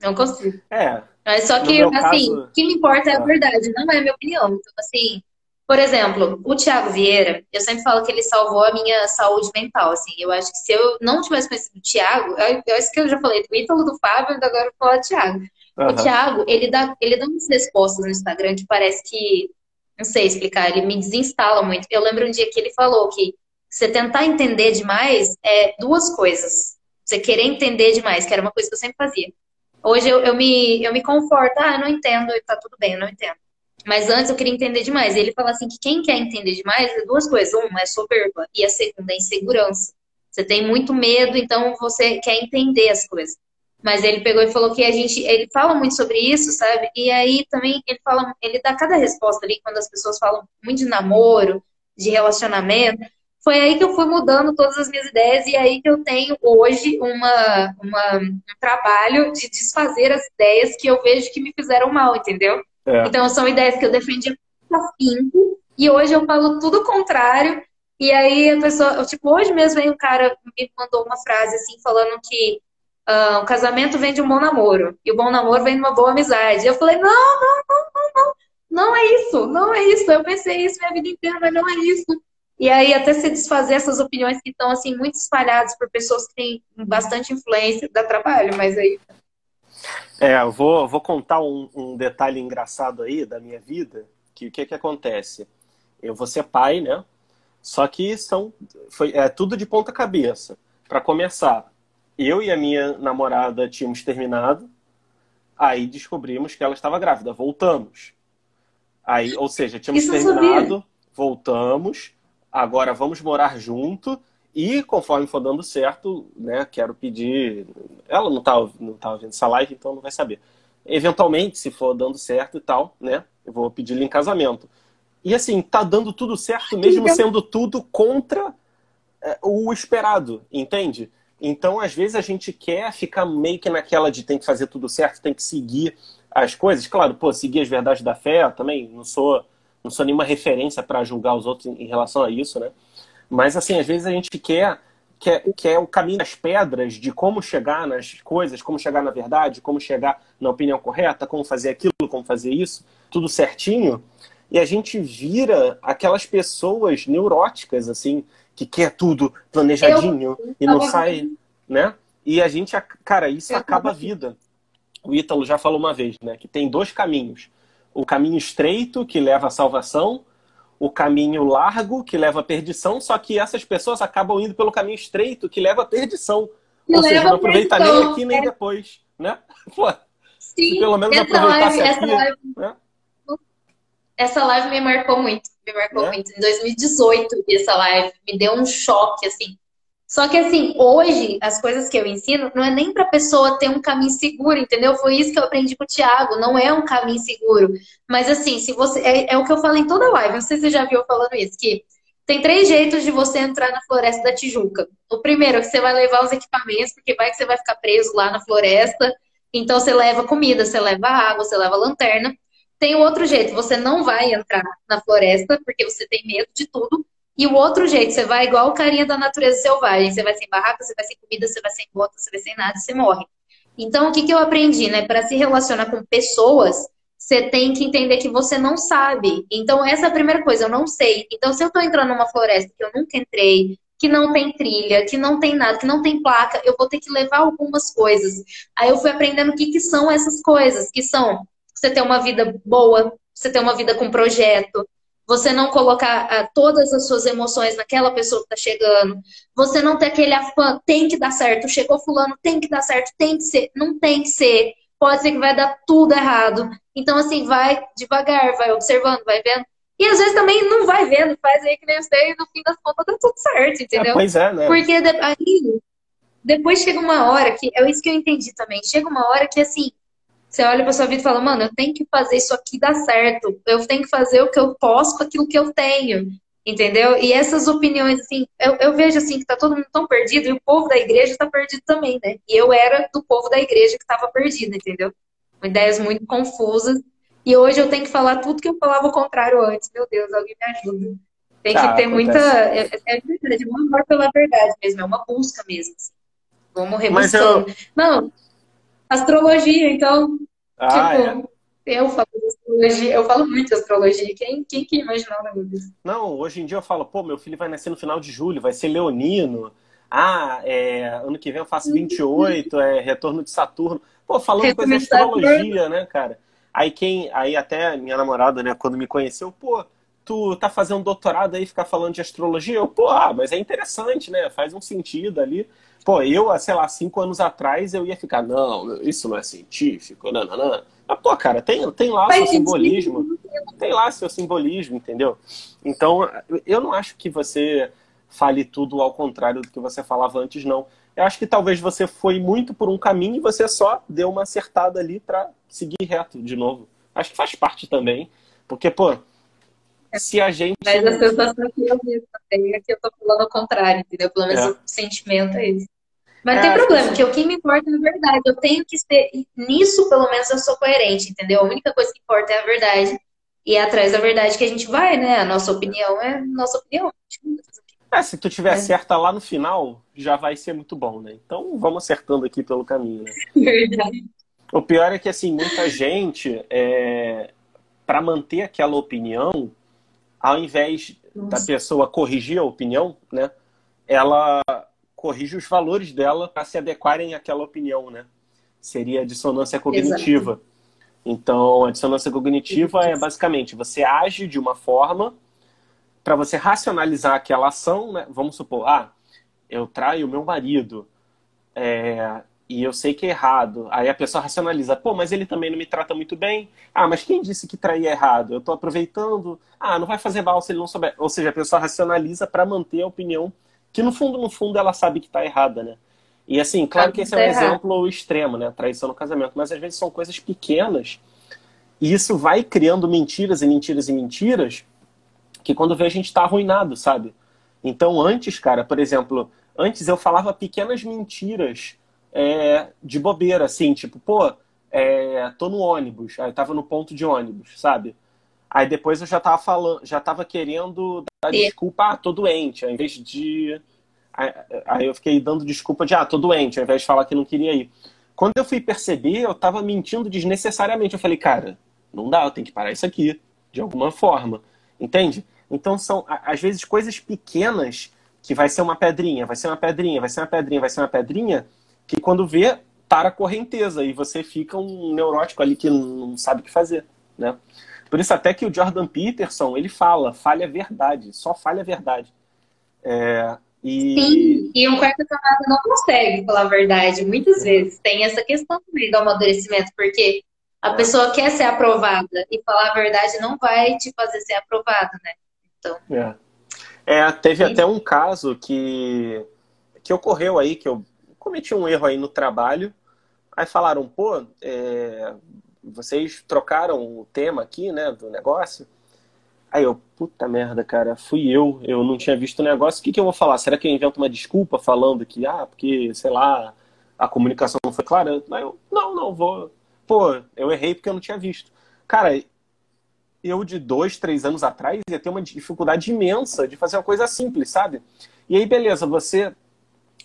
Não consigo. É. Mas só que, assim, caso... o que me importa é a ah. verdade, não é a minha opinião. Então, assim, Por exemplo, o Thiago Vieira, eu sempre falo que ele salvou a minha saúde mental, assim. Eu acho que se eu não tivesse conhecido o Thiago, eu, eu acho que eu já falei do Ítalo, do Fábio, agora eu vou falar do Thiago. Uhum. O Thiago, ele dá, ele dá umas respostas no Instagram que parece que, não sei explicar, ele me desinstala muito. Eu lembro um dia que ele falou que você tentar entender demais é duas coisas. Você querer entender demais, que era uma coisa que eu sempre fazia. Hoje eu, eu, me, eu me conforto, ah, eu não entendo, tá tudo bem, eu não entendo. Mas antes eu queria entender demais. Ele fala assim que quem quer entender demais é duas coisas. Uma é soberba e a segunda é insegurança. Você tem muito medo, então você quer entender as coisas. Mas ele pegou e falou que a gente, ele fala muito sobre isso, sabe? E aí também ele fala, ele dá cada resposta ali quando as pessoas falam muito de namoro, de relacionamento. Foi aí que eu fui mudando todas as minhas ideias e aí que eu tenho hoje uma, uma um trabalho de desfazer as ideias que eu vejo que me fizeram mal, entendeu? É. Então, são ideias que eu defendi afinco e hoje eu falo tudo o contrário. E aí a pessoa, tipo, hoje mesmo aí um cara me mandou uma frase assim, falando que uh, o casamento vem de um bom namoro e o bom namoro vem de uma boa amizade. Eu falei, não, não, não, não, não, não é isso, não é isso. Eu pensei isso minha vida inteira, mas não é isso. E aí até se desfazer essas opiniões que estão assim muito espalhadas por pessoas que têm bastante influência dá trabalho, mas aí é, eu vou, vou contar um, um, detalhe engraçado aí da minha vida, que o que que acontece? Eu vou ser pai, né? Só que são, foi, é tudo de ponta cabeça. Para começar, eu e a minha namorada tínhamos terminado, aí descobrimos que ela estava grávida, voltamos. Aí, ou seja, tínhamos Isso terminado, voltamos, agora vamos morar junto, e conforme for dando certo, né, quero pedir. Ela não tá, não tá vendo essa live, então não vai saber. Eventualmente, se for dando certo e tal, né, eu vou pedir-lhe em casamento. E assim, tá dando tudo certo, mesmo sendo tudo contra é, o esperado, entende? Então, às vezes, a gente quer ficar meio que naquela de tem que fazer tudo certo, tem que seguir as coisas. Claro, pô, seguir as verdades da fé também, não sou, não sou nenhuma referência para julgar os outros em relação a isso, né? Mas, assim, às vezes a gente quer, quer, quer o caminho das pedras de como chegar nas coisas, como chegar na verdade, como chegar na opinião correta, como fazer aquilo, como fazer isso, tudo certinho. E a gente vira aquelas pessoas neuróticas, assim, que quer tudo planejadinho eu, e não sai, né? E a gente, cara, isso acaba a vida. O Ítalo já falou uma vez, né? Que tem dois caminhos. O caminho estreito, que leva à salvação, o caminho largo que leva à perdição, só que essas pessoas acabam indo pelo caminho estreito que leva à perdição. Que Ou seja, não aproveita nem aqui nem é. depois, né? Pô, Sim, pelo menos aproveitasse live, aqui, essa live, né? essa live me marcou muito, me marcou é. muito. Em 2018, essa live me deu um choque, assim, só que assim, hoje, as coisas que eu ensino não é nem para pessoa ter um caminho seguro, entendeu? Foi isso que eu aprendi com o Thiago, não é um caminho seguro. Mas assim, se você. É, é o que eu falo em toda live, não sei se você já viu falando isso, que tem três jeitos de você entrar na floresta da Tijuca. O primeiro é que você vai levar os equipamentos, porque vai que você vai ficar preso lá na floresta. Então você leva comida, você leva água, você leva lanterna. Tem o outro jeito, você não vai entrar na floresta, porque você tem medo de tudo. E o outro jeito, você vai igual o carinha da natureza selvagem. Você vai sem barraca, você vai sem comida, você vai sem bota, você vai sem nada, você morre. Então, o que, que eu aprendi, né? Para se relacionar com pessoas, você tem que entender que você não sabe. Então, essa é a primeira coisa, eu não sei. Então, se eu tô entrando numa floresta que eu nunca entrei, que não tem trilha, que não tem nada, que não tem placa, eu vou ter que levar algumas coisas. Aí eu fui aprendendo o que, que são essas coisas, que são você ter uma vida boa, você ter uma vida com projeto, você não colocar uh, todas as suas emoções naquela pessoa que está chegando, você não ter aquele afã, tem que dar certo, chegou fulano, tem que dar certo, tem que ser, não tem que ser, pode ser que vai dar tudo errado. Então, assim, vai devagar, vai observando, vai vendo. E às vezes também não vai vendo, faz aí que nem sei, e no fim das contas dá tudo certo, entendeu? É, pois é, né? Porque aí, depois chega uma hora que, é isso que eu entendi também, chega uma hora que, assim, você olha para sua vida e fala, mano, eu tenho que fazer isso aqui dar certo. Eu tenho que fazer o que eu posso com aquilo que eu tenho. Entendeu? E essas opiniões, assim, eu, eu vejo assim que tá todo mundo tão perdido e o povo da igreja tá perdido também, né? E eu era do povo da igreja que estava perdido, entendeu? Ideias muito confusas. E hoje eu tenho que falar tudo que eu falava o contrário antes. Meu Deus, alguém me ajuda. Tem tá, que ter acontece. muita. É, é verdade, é um amor pela verdade mesmo, é uma busca mesmo. Assim. Vamos rebuscando. Eu... Não, astrologia, então, ah, tipo, é. Eu falo astrologia, eu falo muito astrologia. Quem, quem que imaginou um negócio? Não, hoje em dia eu falo, pô, meu filho vai nascer no final de julho, vai ser leonino. Ah, é, ano que vem eu faço 28, é retorno de Saturno. Pô, falando coisa de astrologia, né, cara? Aí quem, aí até minha namorada, né, quando me conheceu, pô, tu tá fazendo doutorado aí, ficar falando de astrologia? Eu, pô, ah, mas é interessante, né? Faz um sentido ali. Pô, eu, sei lá, cinco anos atrás, eu ia ficar, não, isso não é científico, não, não, não. Mas, pô, cara, tem, tem lá o seu simbolismo. Tem lá seu simbolismo, entendeu? Então, eu não acho que você fale tudo ao contrário do que você falava antes, não. Eu acho que talvez você foi muito por um caminho e você só deu uma acertada ali para seguir reto de novo. Acho que faz parte também. Porque, pô, se a gente. Mas a sensação que eu vi também é que eu tô falando ao contrário, entendeu? Pelo menos é. o sentimento é isso. Mas não é, tem problema, porque o que me importa é a verdade. Eu tenho que ser. Nisso, pelo menos, eu sou coerente, entendeu? A única coisa que importa é a verdade. E é atrás da verdade que a gente vai, né? A nossa opinião é nossa opinião. É, se tu tiver é. certa lá no final, já vai ser muito bom, né? Então vamos acertando aqui pelo caminho, né? Verdade. O pior é que, assim, muita gente, é... para manter aquela opinião, ao invés Nossa. da pessoa corrigir a opinião, né? Ela corrige os valores dela para se adequarem àquela opinião, né? Seria a dissonância cognitiva. Exato. Então, a dissonância cognitiva é basicamente você age de uma forma para você racionalizar aquela ação, né? Vamos supor, ah, eu traio meu marido é, e eu sei que é errado. Aí a pessoa racionaliza, pô, mas ele também não me trata muito bem. Ah, mas quem disse que trair é errado? Eu estou aproveitando. Ah, não vai fazer mal se ele não souber. Ou seja, a pessoa racionaliza para manter a opinião que no fundo, no fundo, ela sabe que está errada, né? E assim, claro que esse é um exemplo extremo, né? Traição no casamento, mas às vezes são coisas pequenas e isso vai criando mentiras e mentiras e mentiras que quando vê a gente está arruinado, sabe? Então antes, cara, por exemplo, antes eu falava pequenas mentiras é, de bobeira, assim, tipo, pô, é, tô no ônibus, aí eu tava no ponto de ônibus, sabe? Aí depois eu já tava falando, já tava querendo dar Sim. desculpa, ah, tô doente, ao invés de. Aí eu fiquei dando desculpa de, ah, tô doente, ao invés de falar que não queria ir. Quando eu fui perceber, eu tava mentindo desnecessariamente. Eu falei, cara, não dá, eu tenho que parar isso aqui, de alguma forma. Entende? Então são, às vezes, coisas pequenas que vai ser uma pedrinha, vai ser uma pedrinha, vai ser uma pedrinha, vai ser uma pedrinha, que quando vê, para a correnteza e você fica um neurótico ali que não sabe o que fazer, né? Por isso até que o Jordan Peterson, ele fala, falha a verdade, só falha a verdade. É, e... Sim, e um quarto camada não consegue falar a verdade, muitas vezes. Tem essa questão também do amadurecimento, porque a é. pessoa quer ser aprovada e falar a verdade não vai te fazer ser aprovada, né? Então... É. é teve até um caso que, que ocorreu aí, que eu cometi um erro aí no trabalho, aí falaram, pô, é, vocês trocaram o tema aqui, né, do negócio. Aí eu, puta merda, cara, fui eu, eu não tinha visto o negócio. O que, que eu vou falar? Será que eu invento uma desculpa falando que, ah, porque, sei lá, a comunicação não foi clara? Aí eu, não, não, vou. Pô, eu errei porque eu não tinha visto. Cara, eu de dois, três anos atrás ia ter uma dificuldade imensa de fazer uma coisa simples, sabe? E aí, beleza, você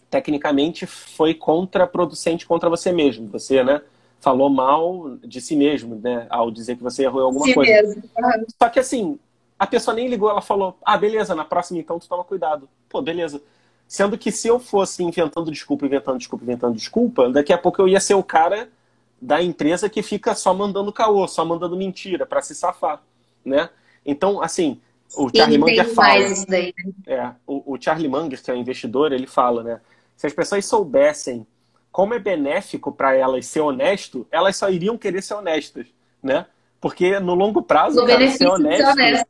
tecnicamente foi contraproducente contra você mesmo. Você, né? Falou mal de si mesmo, né? Ao dizer que você errou alguma si coisa. Mesmo. Só que assim, a pessoa nem ligou, ela falou, ah, beleza, na próxima então tu toma cuidado. Pô, beleza. Sendo que se eu fosse inventando desculpa, inventando desculpa, inventando desculpa, daqui a pouco eu ia ser o cara da empresa que fica só mandando caô, só mandando mentira para se safar, né? Então, assim, o Charlie Munger fala. Daí, né? é, o, o Charlie Munger, que é um investidor, ele fala, né? Se as pessoas soubessem como é benéfico para elas ser honesto, elas só iriam querer ser honestas, né? Porque no longo prazo, o cara, ser honesto, honesto.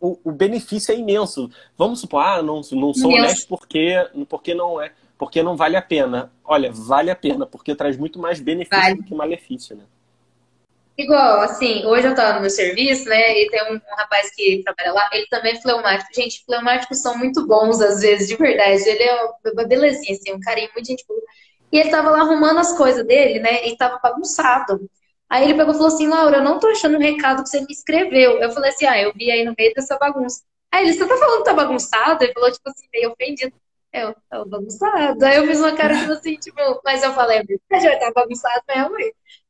O, o, benefício é imenso. Vamos supor, ah, não, não sou honesto porque, porque não é, porque não vale a pena. Olha, vale a pena, porque traz muito mais benefício vale. do que malefício, né? Igual, assim, hoje eu tava no meu serviço, né? E tem um, um, rapaz que trabalha lá, ele também é fleumático. Gente, fleumáticos são muito bons, às vezes, de verdade. Ele é uma belezinha, assim, um carinho, muito gente boa. E ele tava lá arrumando as coisas dele, né? E tava bagunçado. Aí ele pegou e falou assim, Laura, eu não tô achando o recado que você me escreveu. Eu falei assim, ah, eu vi aí no meio dessa bagunça. Aí ele, você tá falando que tá bagunçado? Ele falou, tipo assim, meio ofendido. Eu tava bagunçado. Aí eu fiz uma cara tipo assim, tipo, mas eu falei, a já tá bagunçado mesmo.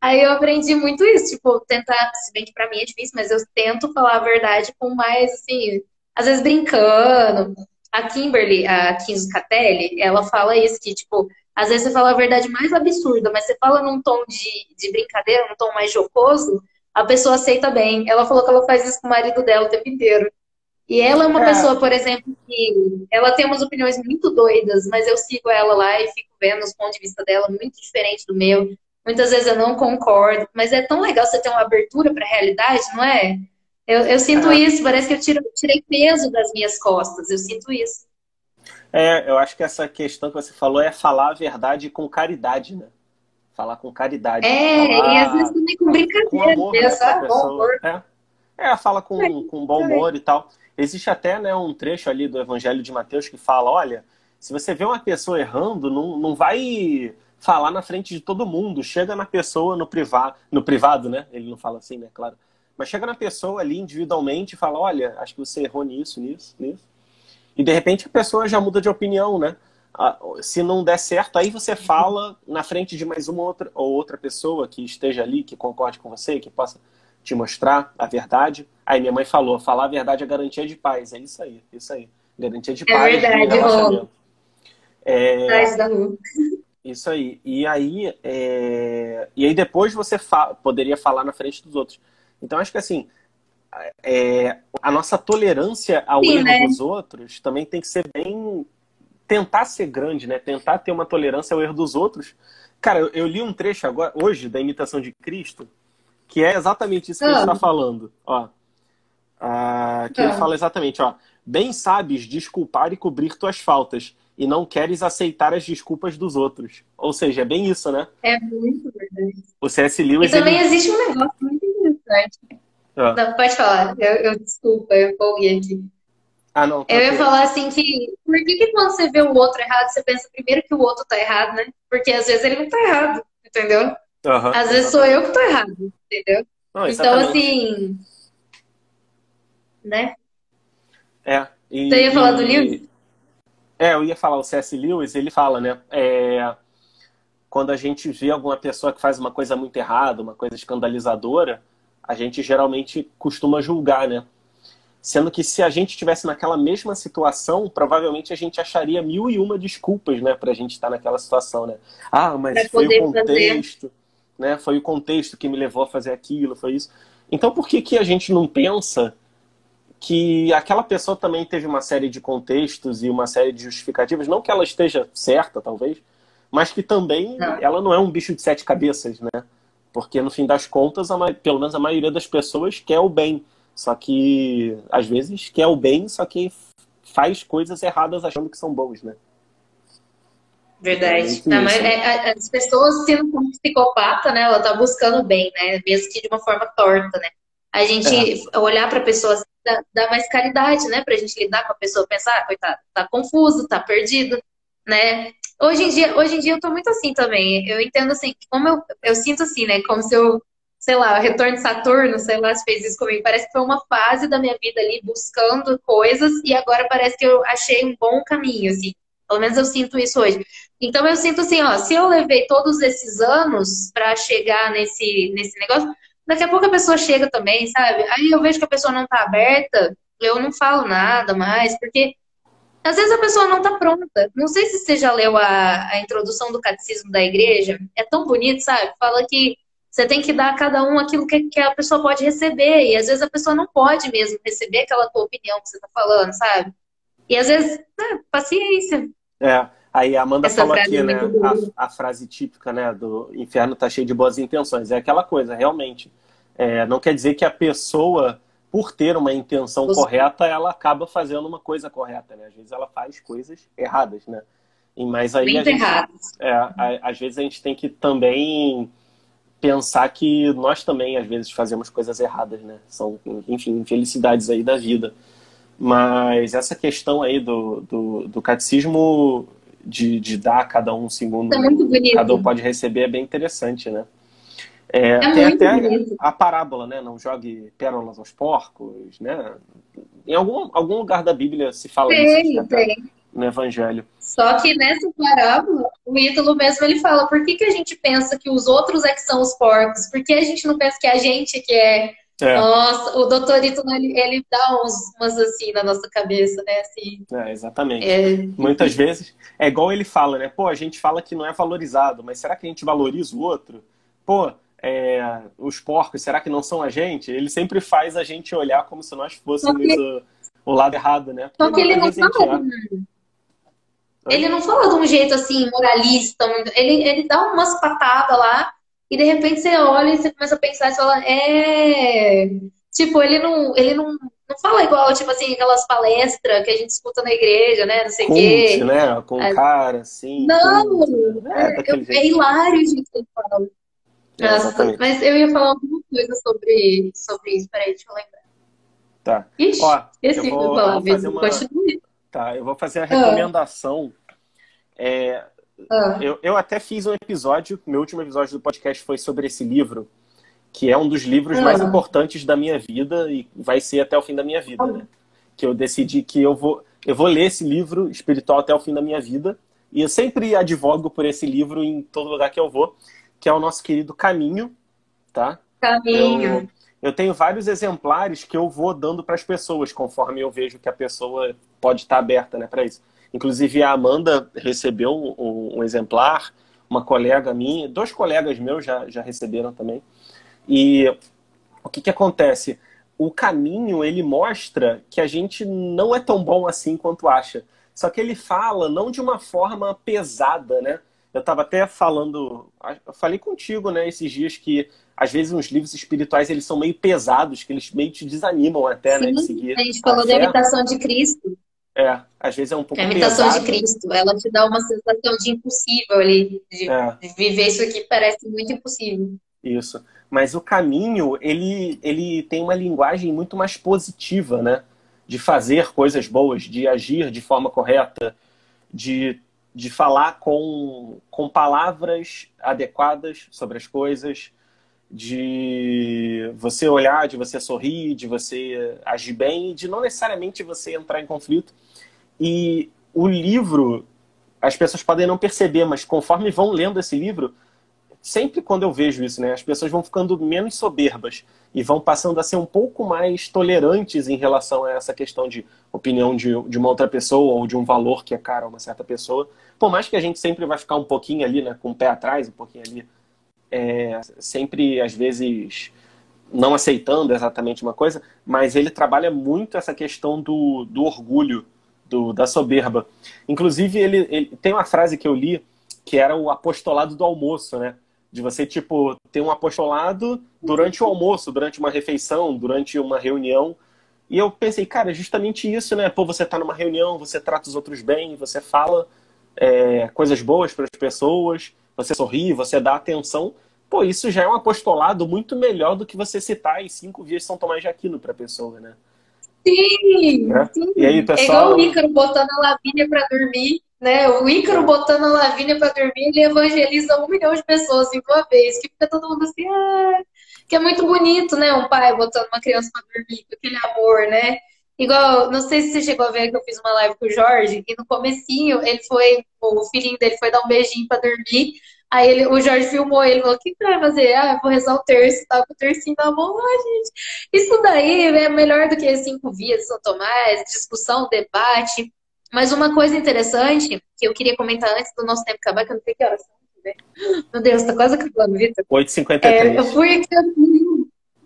Aí eu aprendi muito isso, tipo, tentar, se bem que pra mim é difícil, mas eu tento falar a verdade com mais, assim, às vezes brincando. A Kimberly, a Kim Catelli, ela fala isso, que, tipo, às vezes você fala a verdade mais absurda, mas você fala num tom de, de brincadeira, num tom mais jocoso, a pessoa aceita bem. Ela falou que ela faz isso com o marido dela o tempo inteiro. E ela é uma é. pessoa, por exemplo, que ela tem umas opiniões muito doidas, mas eu sigo ela lá e fico vendo os pontos de vista dela muito diferente do meu. Muitas vezes eu não concordo, mas é tão legal você ter uma abertura para a realidade, não é? Eu, eu sinto isso, parece que eu tiro, tirei peso das minhas costas, eu sinto isso. É, eu acho que essa questão que você falou é falar a verdade com caridade, né? Falar com caridade. É, falar... e às vezes também com brincadeira. Com amor, né, pessoa. É. é, fala com, com bom humor e tal. Existe até né, um trecho ali do Evangelho de Mateus que fala: olha, se você vê uma pessoa errando, não, não vai falar na frente de todo mundo. Chega na pessoa no privado, no privado, né? Ele não fala assim, né? Claro. Mas chega na pessoa ali individualmente e fala: olha, acho que você errou nisso, nisso, nisso. E de repente a pessoa já muda de opinião, né? Se não der certo, aí você fala na frente de mais uma outra ou outra pessoa que esteja ali, que concorde com você, que possa te mostrar a verdade. Aí minha mãe falou, falar a verdade é garantia de paz. É isso aí, isso aí. Garantia de é paz. É verdade, é... Isso aí. E aí, é... e aí depois você fa... poderia falar na frente dos outros. Então acho que assim, é... a nossa tolerância ao Sim, erro né? dos outros também tem que ser bem tentar ser grande, né? Tentar ter uma tolerância ao erro dos outros. Cara, eu, eu li um trecho agora hoje da imitação de Cristo que é exatamente isso que ah. ele está falando. Ó, ah, que ah. ele fala exatamente, ó. Bem sabes desculpar e cobrir tuas faltas, e não queres aceitar as desculpas dos outros. Ou seja, é bem isso, né? É muito verdade. O C.S. Lewis. E também ele... existe um negócio muito interessante. Ah. Não, pode falar. Eu, eu desculpa, eu empolguei aqui. Ah, não. Tá eu ia falar assim que. Por que, que quando você vê o outro errado, você pensa primeiro que o outro tá errado, né? Porque às vezes ele não tá errado, entendeu? Uhum, Às vezes sou eu que tô errado, entendeu? Não, então, assim. Né? É. E, Você ia falar do Lewis? É, eu ia falar, o C.S. Lewis, ele fala, né? É, quando a gente vê alguma pessoa que faz uma coisa muito errada, uma coisa escandalizadora, a gente geralmente costuma julgar, né? Sendo que se a gente estivesse naquela mesma situação, provavelmente a gente acharia mil e uma desculpas, né, pra gente estar naquela situação, né? Ah, mas foi o contexto. Fazer né? Foi o contexto que me levou a fazer aquilo, foi isso. Então, por que, que a gente não pensa que aquela pessoa também teve uma série de contextos e uma série de justificativas, não que ela esteja certa, talvez, mas que também não. ela não é um bicho de sete cabeças, né? Porque no fim das contas, a, pelo menos a maioria das pessoas quer o bem, só que às vezes quer o bem, só que faz coisas erradas achando que são boas, né? Verdade. Não, mas é, as pessoas sendo como psicopata, né? Ela tá buscando bem, né? Mesmo que de uma forma torta, né? A gente é. olhar para a pessoa assim, dá, dá, mais caridade, né? Pra gente lidar com a pessoa, pensar, ah, coitado, tá confuso, tá perdido, né? Hoje em dia, hoje em dia eu tô muito assim também. Eu entendo assim, como eu, eu sinto assim, né? Como se eu, sei lá, retorno de Saturno, sei lá, fez isso comigo. Parece que foi uma fase da minha vida ali buscando coisas e agora parece que eu achei um bom caminho, assim. Pelo menos eu sinto isso hoje. Então eu sinto assim, ó, se eu levei todos esses anos para chegar nesse, nesse negócio, daqui a pouco a pessoa chega também, sabe? Aí eu vejo que a pessoa não tá aberta, eu não falo nada mais, porque às vezes a pessoa não tá pronta. Não sei se você já leu a, a introdução do catecismo da igreja, é tão bonito, sabe? Fala que você tem que dar a cada um aquilo que, que a pessoa pode receber, e às vezes a pessoa não pode mesmo receber aquela tua opinião que você tá falando, sabe? E às vezes, é, paciência. É. Aí a Amanda Essa falou aqui, é né? A, a, frase típica, né? Do inferno tá cheio de boas intenções. É aquela coisa, realmente. É, não quer dizer que a pessoa, por ter uma intenção Você... correta, ela acaba fazendo uma coisa correta, né? Às vezes ela faz coisas erradas, né? Mas aí a gente, é, a, às vezes a gente tem que também pensar que nós também às vezes fazemos coisas erradas, né? São, enfim, infelicidades aí da vida. Mas essa questão aí do, do, do catecismo de, de dar a cada um segundo, é cada um pode receber, é bem interessante, né? É, é tem até bonito. a parábola, né? Não jogue pérolas aos porcos, né? Em algum, algum lugar da Bíblia se fala tem, isso. Tem. no Evangelho. Só que nessa parábola, o Ítalo mesmo ele fala: por que, que a gente pensa que os outros é que são os porcos? Por que a gente não pensa que a gente que é. é. Nossa, o doutor Ítalo ele, ele dá uns, umas assim na nossa cabeça, né? Assim, é, exatamente. É... Muitas vezes é igual ele fala, né? Pô, a gente fala que não é valorizado, mas será que a gente valoriza o outro? Pô, é, os porcos, será que não são a gente? Ele sempre faz a gente olhar como se nós fôssemos o, o, lado errado, né? Porque Só que ele não fala. Ele não fala de um jeito assim, moralista. Ele, ele dá umas patadas lá e de repente você olha e você começa a pensar e fala, é. Tipo, ele não, ele não, não fala igual, tipo assim, aquelas palestras que a gente escuta na igreja, né? Não sei o quê. né? Com é. cara, assim. Não! É, é, é hilário o jeito que ele fala. É, mas eu ia falar alguma coisa sobre, sobre isso. Peraí, deixa eu lembrar. Tá. Ixi, Ó, eu vou, falar, vou fazer uma... Tá, eu vou fazer a recomendação. Ah. É, ah. eu, eu até fiz um episódio, meu último episódio do podcast foi sobre esse livro, que é um dos livros ah. mais importantes da minha vida e vai ser até o fim da minha vida, né? Que eu decidi que eu vou, eu vou ler esse livro espiritual até o fim da minha vida. E eu sempre advogo por esse livro em todo lugar que eu vou que é o nosso querido Caminho, tá? Caminho. Eu, eu tenho vários exemplares que eu vou dando para as pessoas, conforme eu vejo que a pessoa pode estar aberta né, para isso. Inclusive, a Amanda recebeu um, um, exemplar, uma colega minha, dois colegas meus já, já receberam também. E o que, que acontece? O caminho, ele mostra que a gente não é tão bom assim quanto acha. Só que ele fala não de uma forma pesada, né? Eu estava até falando, eu falei contigo, né, esses dias que às vezes uns livros espirituais eles são meio pesados, que eles meio te desanimam até, Sim, né, de seguir. A gente falou a da imitação de Cristo. É, às vezes é um pouco A imitação pesado. de Cristo, ela te dá uma sensação de impossível ali, de, é. de viver isso aqui parece muito impossível. Isso. Mas o caminho, ele, ele tem uma linguagem muito mais positiva, né? De fazer coisas boas, de agir de forma correta, de de falar com, com palavras adequadas sobre as coisas, de você olhar, de você sorrir, de você agir bem, de não necessariamente você entrar em conflito. E o livro, as pessoas podem não perceber, mas conforme vão lendo esse livro, sempre quando eu vejo isso, né, as pessoas vão ficando menos soberbas e vão passando a ser um pouco mais tolerantes em relação a essa questão de opinião de, de uma outra pessoa ou de um valor que é caro a uma certa pessoa. Por mais que a gente sempre vai ficar um pouquinho ali, né, com o pé atrás, um pouquinho ali, é, sempre às vezes não aceitando exatamente uma coisa, mas ele trabalha muito essa questão do, do orgulho, do, da soberba. Inclusive, ele, ele tem uma frase que eu li que era o apostolado do almoço, né? De você, tipo, ter um apostolado durante o almoço, durante uma refeição, durante uma reunião. E eu pensei, cara, é justamente isso, né? Pô, você tá numa reunião, você trata os outros bem, você fala é, coisas boas para as pessoas, você sorri, você dá atenção. Pô, isso já é um apostolado muito melhor do que você citar em cinco dias São Tomás de Aquino para a pessoa, né? Sim, é? sim. E aí, pessoal... É igual o Ícaro botando a Lavínia para dormir né? O Ícaro botando a Lavínia para dormir, ele evangeliza um milhão de pessoas em uma vez, que fica todo mundo assim, ah, que é muito bonito, né? Um pai botando uma criança para dormir, aquele amor, né? Igual, não sei se você chegou a ver que eu fiz uma live com o Jorge, e no comecinho ele foi, o filhinho dele foi dar um beijinho para dormir, Aí ele, o Jorge filmou ele falou: O que, vai fazer? Ah, vou rezar o terço, tá com o tercinho na mão. Ah, gente, isso daí é melhor do que cinco vias de São Tomás, discussão, debate. Mas uma coisa interessante que eu queria comentar antes do nosso tempo acabar, que eu não sei que horas. Meu Deus, tá quase acabando, Vitor. 8h53. É, eu fui aqui,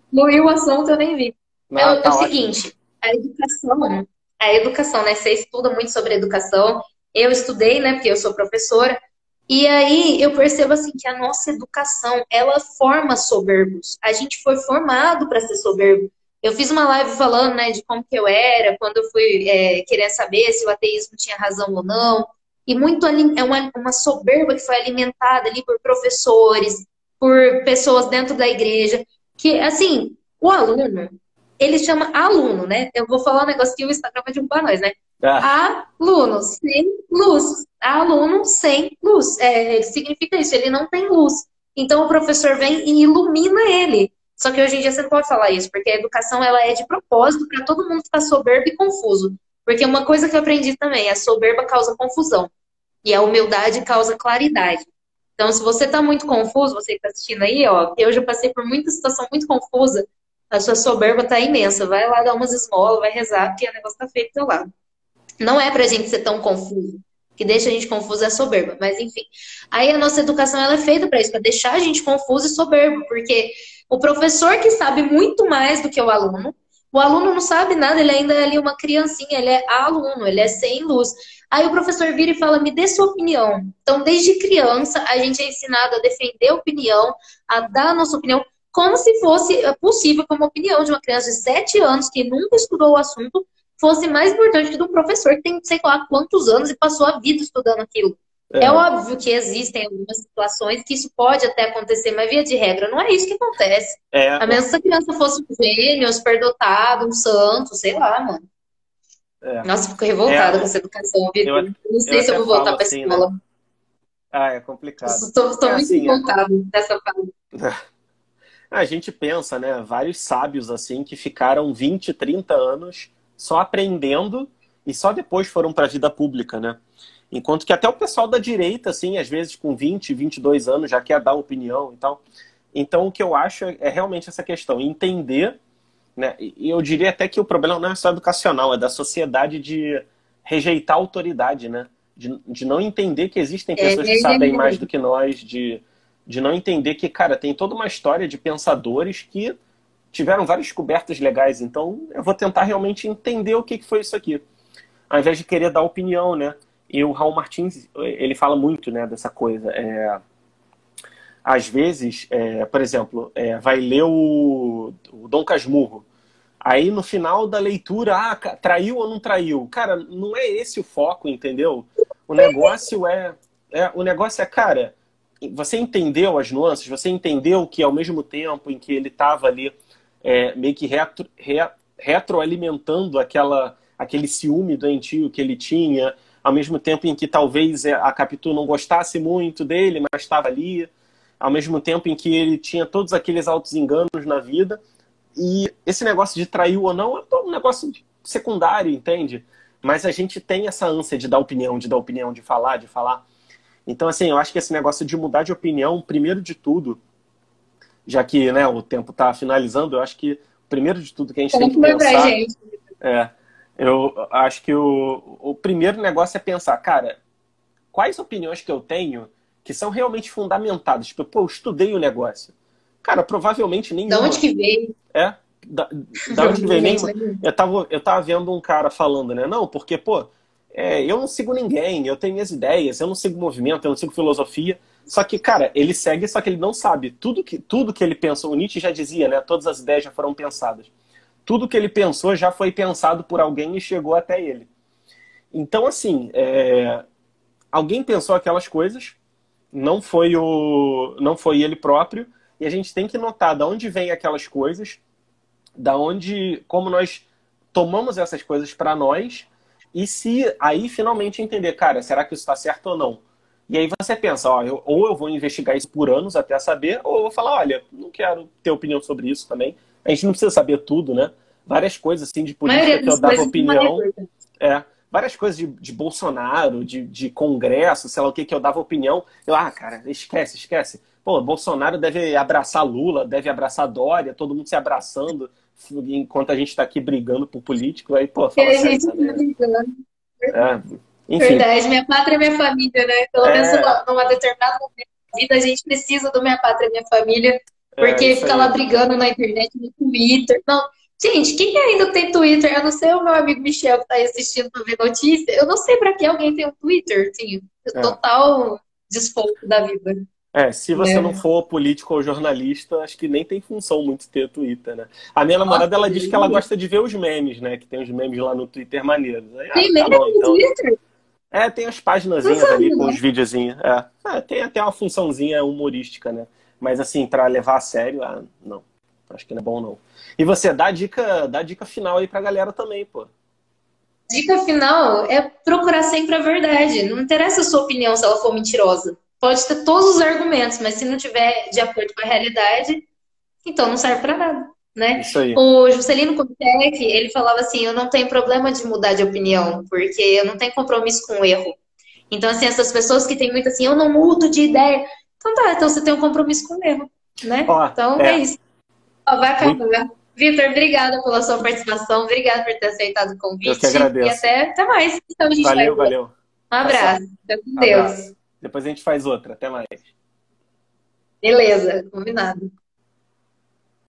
fluiu o assunto, eu nem vi. Não, é, tá é o seguinte, a educação, a educação, né? Você estuda muito sobre educação. Eu estudei, né? Porque eu sou professora. E aí eu percebo assim que a nossa educação, ela forma soberbos. A gente foi formado para ser soberbo. Eu fiz uma live falando, né, de como que eu era, quando eu fui é, querer saber se o ateísmo tinha razão ou não. E muito é uma, uma soberba que foi alimentada ali por professores, por pessoas dentro da igreja, que, assim, o aluno, ele chama aluno, né? Eu vou falar um negócio que o Instagram vai derrubar nós, né? Ah. Aluno sem luz. Aluno sem luz. É, significa isso, ele não tem luz. Então o professor vem e ilumina ele. Só que hoje em dia você não pode falar isso, porque a educação ela é de propósito para todo mundo ficar soberbo e confuso. Porque uma coisa que eu aprendi também, a soberba causa confusão. E a humildade causa claridade. Então, se você está muito confuso, você que está assistindo aí, ó, eu já passei por muita situação muito confusa, a sua soberba está imensa. Vai lá dar umas esmolas, vai rezar, porque o negócio está feito do teu lado. Não é pra gente ser tão confuso. Que deixa a gente confuso é a soberba. Mas, enfim. Aí a nossa educação ela é feita para isso, para deixar a gente confuso e soberbo. Porque o professor que sabe muito mais do que o aluno, o aluno não sabe nada, ele ainda é ali uma criancinha, ele é aluno, ele é sem luz. Aí o professor vira e fala: me dê sua opinião. Então, desde criança, a gente é ensinado a defender opinião, a dar a nossa opinião, como se fosse possível que uma opinião de uma criança de 7 anos que nunca estudou o assunto fosse mais importante do que um professor que tem sei lá quantos anos e passou a vida estudando aquilo. É. é. óbvio que existem algumas situações que isso pode até acontecer, mas via de regra não é isso que acontece. É. A menos que essa criança fosse um gênio, um superdotado, um santo, sei lá, mano. É. Nossa, fico revoltada é. com essa educação. Eu, não sei eu se eu vou voltar pra assim, escola. Né? Ah, é complicado. Estou muito assim, revoltada dessa parte. A gente pensa, né? Vários sábios assim que ficaram 20, 30 anos só aprendendo e só depois foram para a vida pública, né? Enquanto que até o pessoal da direita, assim, às vezes com 20, 22 anos já quer dar opinião e tal. Então, o que eu acho é realmente essa questão, entender, né? E eu diria até que o problema não é só educacional, é da sociedade de rejeitar a autoridade, né? De, de não entender que existem pessoas que sabem mais do que nós, de, de não entender que, cara, tem toda uma história de pensadores que tiveram várias descobertas legais, então eu vou tentar realmente entender o que, foi isso aqui. Ao invés de querer dar opinião, né? E o Raul Martins, ele fala muito né, dessa coisa. É, às vezes, é, por exemplo, é, vai ler o, o Dom Casmurro. Aí no final da leitura, ah, traiu ou não traiu? Cara, não é esse o foco, entendeu? O negócio é, é o negócio é, cara, você entendeu as nuances, você entendeu que ao mesmo tempo em que ele estava ali é, meio que retro, re, retroalimentando aquela, aquele ciúme doentio que ele tinha, ao mesmo tempo em que talvez a Capitu não gostasse muito dele, mas estava ali, ao mesmo tempo em que ele tinha todos aqueles altos enganos na vida. E esse negócio de trair ou não é um negócio secundário, entende? Mas a gente tem essa ânsia de dar opinião, de dar opinião, de falar, de falar. Então, assim, eu acho que esse negócio de mudar de opinião, primeiro de tudo, já que né, o tempo está finalizando, eu acho que primeiro de tudo que a gente tem que pensar. É, eu acho que o, o primeiro negócio é pensar, cara, quais opiniões que eu tenho que são realmente fundamentadas? Tipo, pô, eu estudei o negócio. Cara, provavelmente nenhuma. Da onde que veio? É, da, da onde que veio nenhuma. Eu tava, eu tava vendo um cara falando, né? Não, porque, pô, é, eu não sigo ninguém, eu tenho minhas ideias, eu não sigo movimento, eu não sigo filosofia. Só que, cara, ele segue, só que ele não sabe. Tudo que, tudo que ele pensou, o Nietzsche já dizia, né? Todas as ideias já foram pensadas. Tudo que ele pensou já foi pensado por alguém e chegou até ele. Então, assim, é... alguém pensou aquelas coisas, não foi o, não foi ele próprio, e a gente tem que notar de onde vem aquelas coisas, da onde, como nós tomamos essas coisas para nós, e se aí finalmente entender, cara, será que isso está certo ou não? E aí você pensa, ó, eu, ou eu vou investigar isso por anos até saber, ou eu vou falar, olha, não quero ter opinião sobre isso também. A gente não precisa saber tudo, né? Várias coisas assim de política que eu dava opinião. É, várias coisas de, de Bolsonaro, de, de Congresso, sei lá o que, que eu dava opinião. Eu, ah, cara, esquece, esquece. Pô, Bolsonaro deve abraçar Lula, deve abraçar Dória, todo mundo se abraçando, enquanto a gente está aqui brigando por político. Aí, pô, fala sério também. É, enfim. Verdade, minha pátria é minha família, né? Pelo menos é... numa determinada vida, a gente precisa do minha pátria é minha família, porque é, fica lá brigando na internet, no Twitter. Não, gente, quem ainda tem Twitter? Eu não sei o meu amigo Michel que tá aí assistindo pra ver notícia. Eu não sei pra que alguém tem um Twitter, assim, é. total desfoco da vida. É, se você é. não for político ou jornalista, acho que nem tem função muito ter Twitter, né? A minha namorada, ela diz que ela gosta de ver os memes, né? Que tem os memes lá no Twitter maneiros. Aí, tem ah, meme tá no então... Twitter? É, tem as páginas ali com os videozinhos. É. é. tem até uma funçãozinha humorística, né? Mas assim, para levar a sério, ah, não. Acho que não é bom, não. E você dá dica, dá dica final aí pra galera também, pô. Dica final é procurar sempre a verdade. Não interessa a sua opinião se ela for mentirosa. Pode ter todos os argumentos, mas se não tiver de acordo com a realidade, então não serve para nada. Né? Isso aí. O Juscelino Kubitschek, ele falava assim, eu não tenho problema de mudar de opinião, porque eu não tenho compromisso com o erro. Então, assim, essas pessoas que têm muito assim, eu não mudo de ideia. Então tá, então você tem um compromisso com o erro, né? Ó, então é. é, isso. Ó, vai acabar. Vitor, obrigada pela sua participação, obrigada por ter aceitado o convite. Eu que agradeço. E até, até mais. Então, a gente Valeu, vai... valeu. Um abraço. Fica com Deus. Abraço. Depois a gente faz outra. Até mais. Beleza, combinado.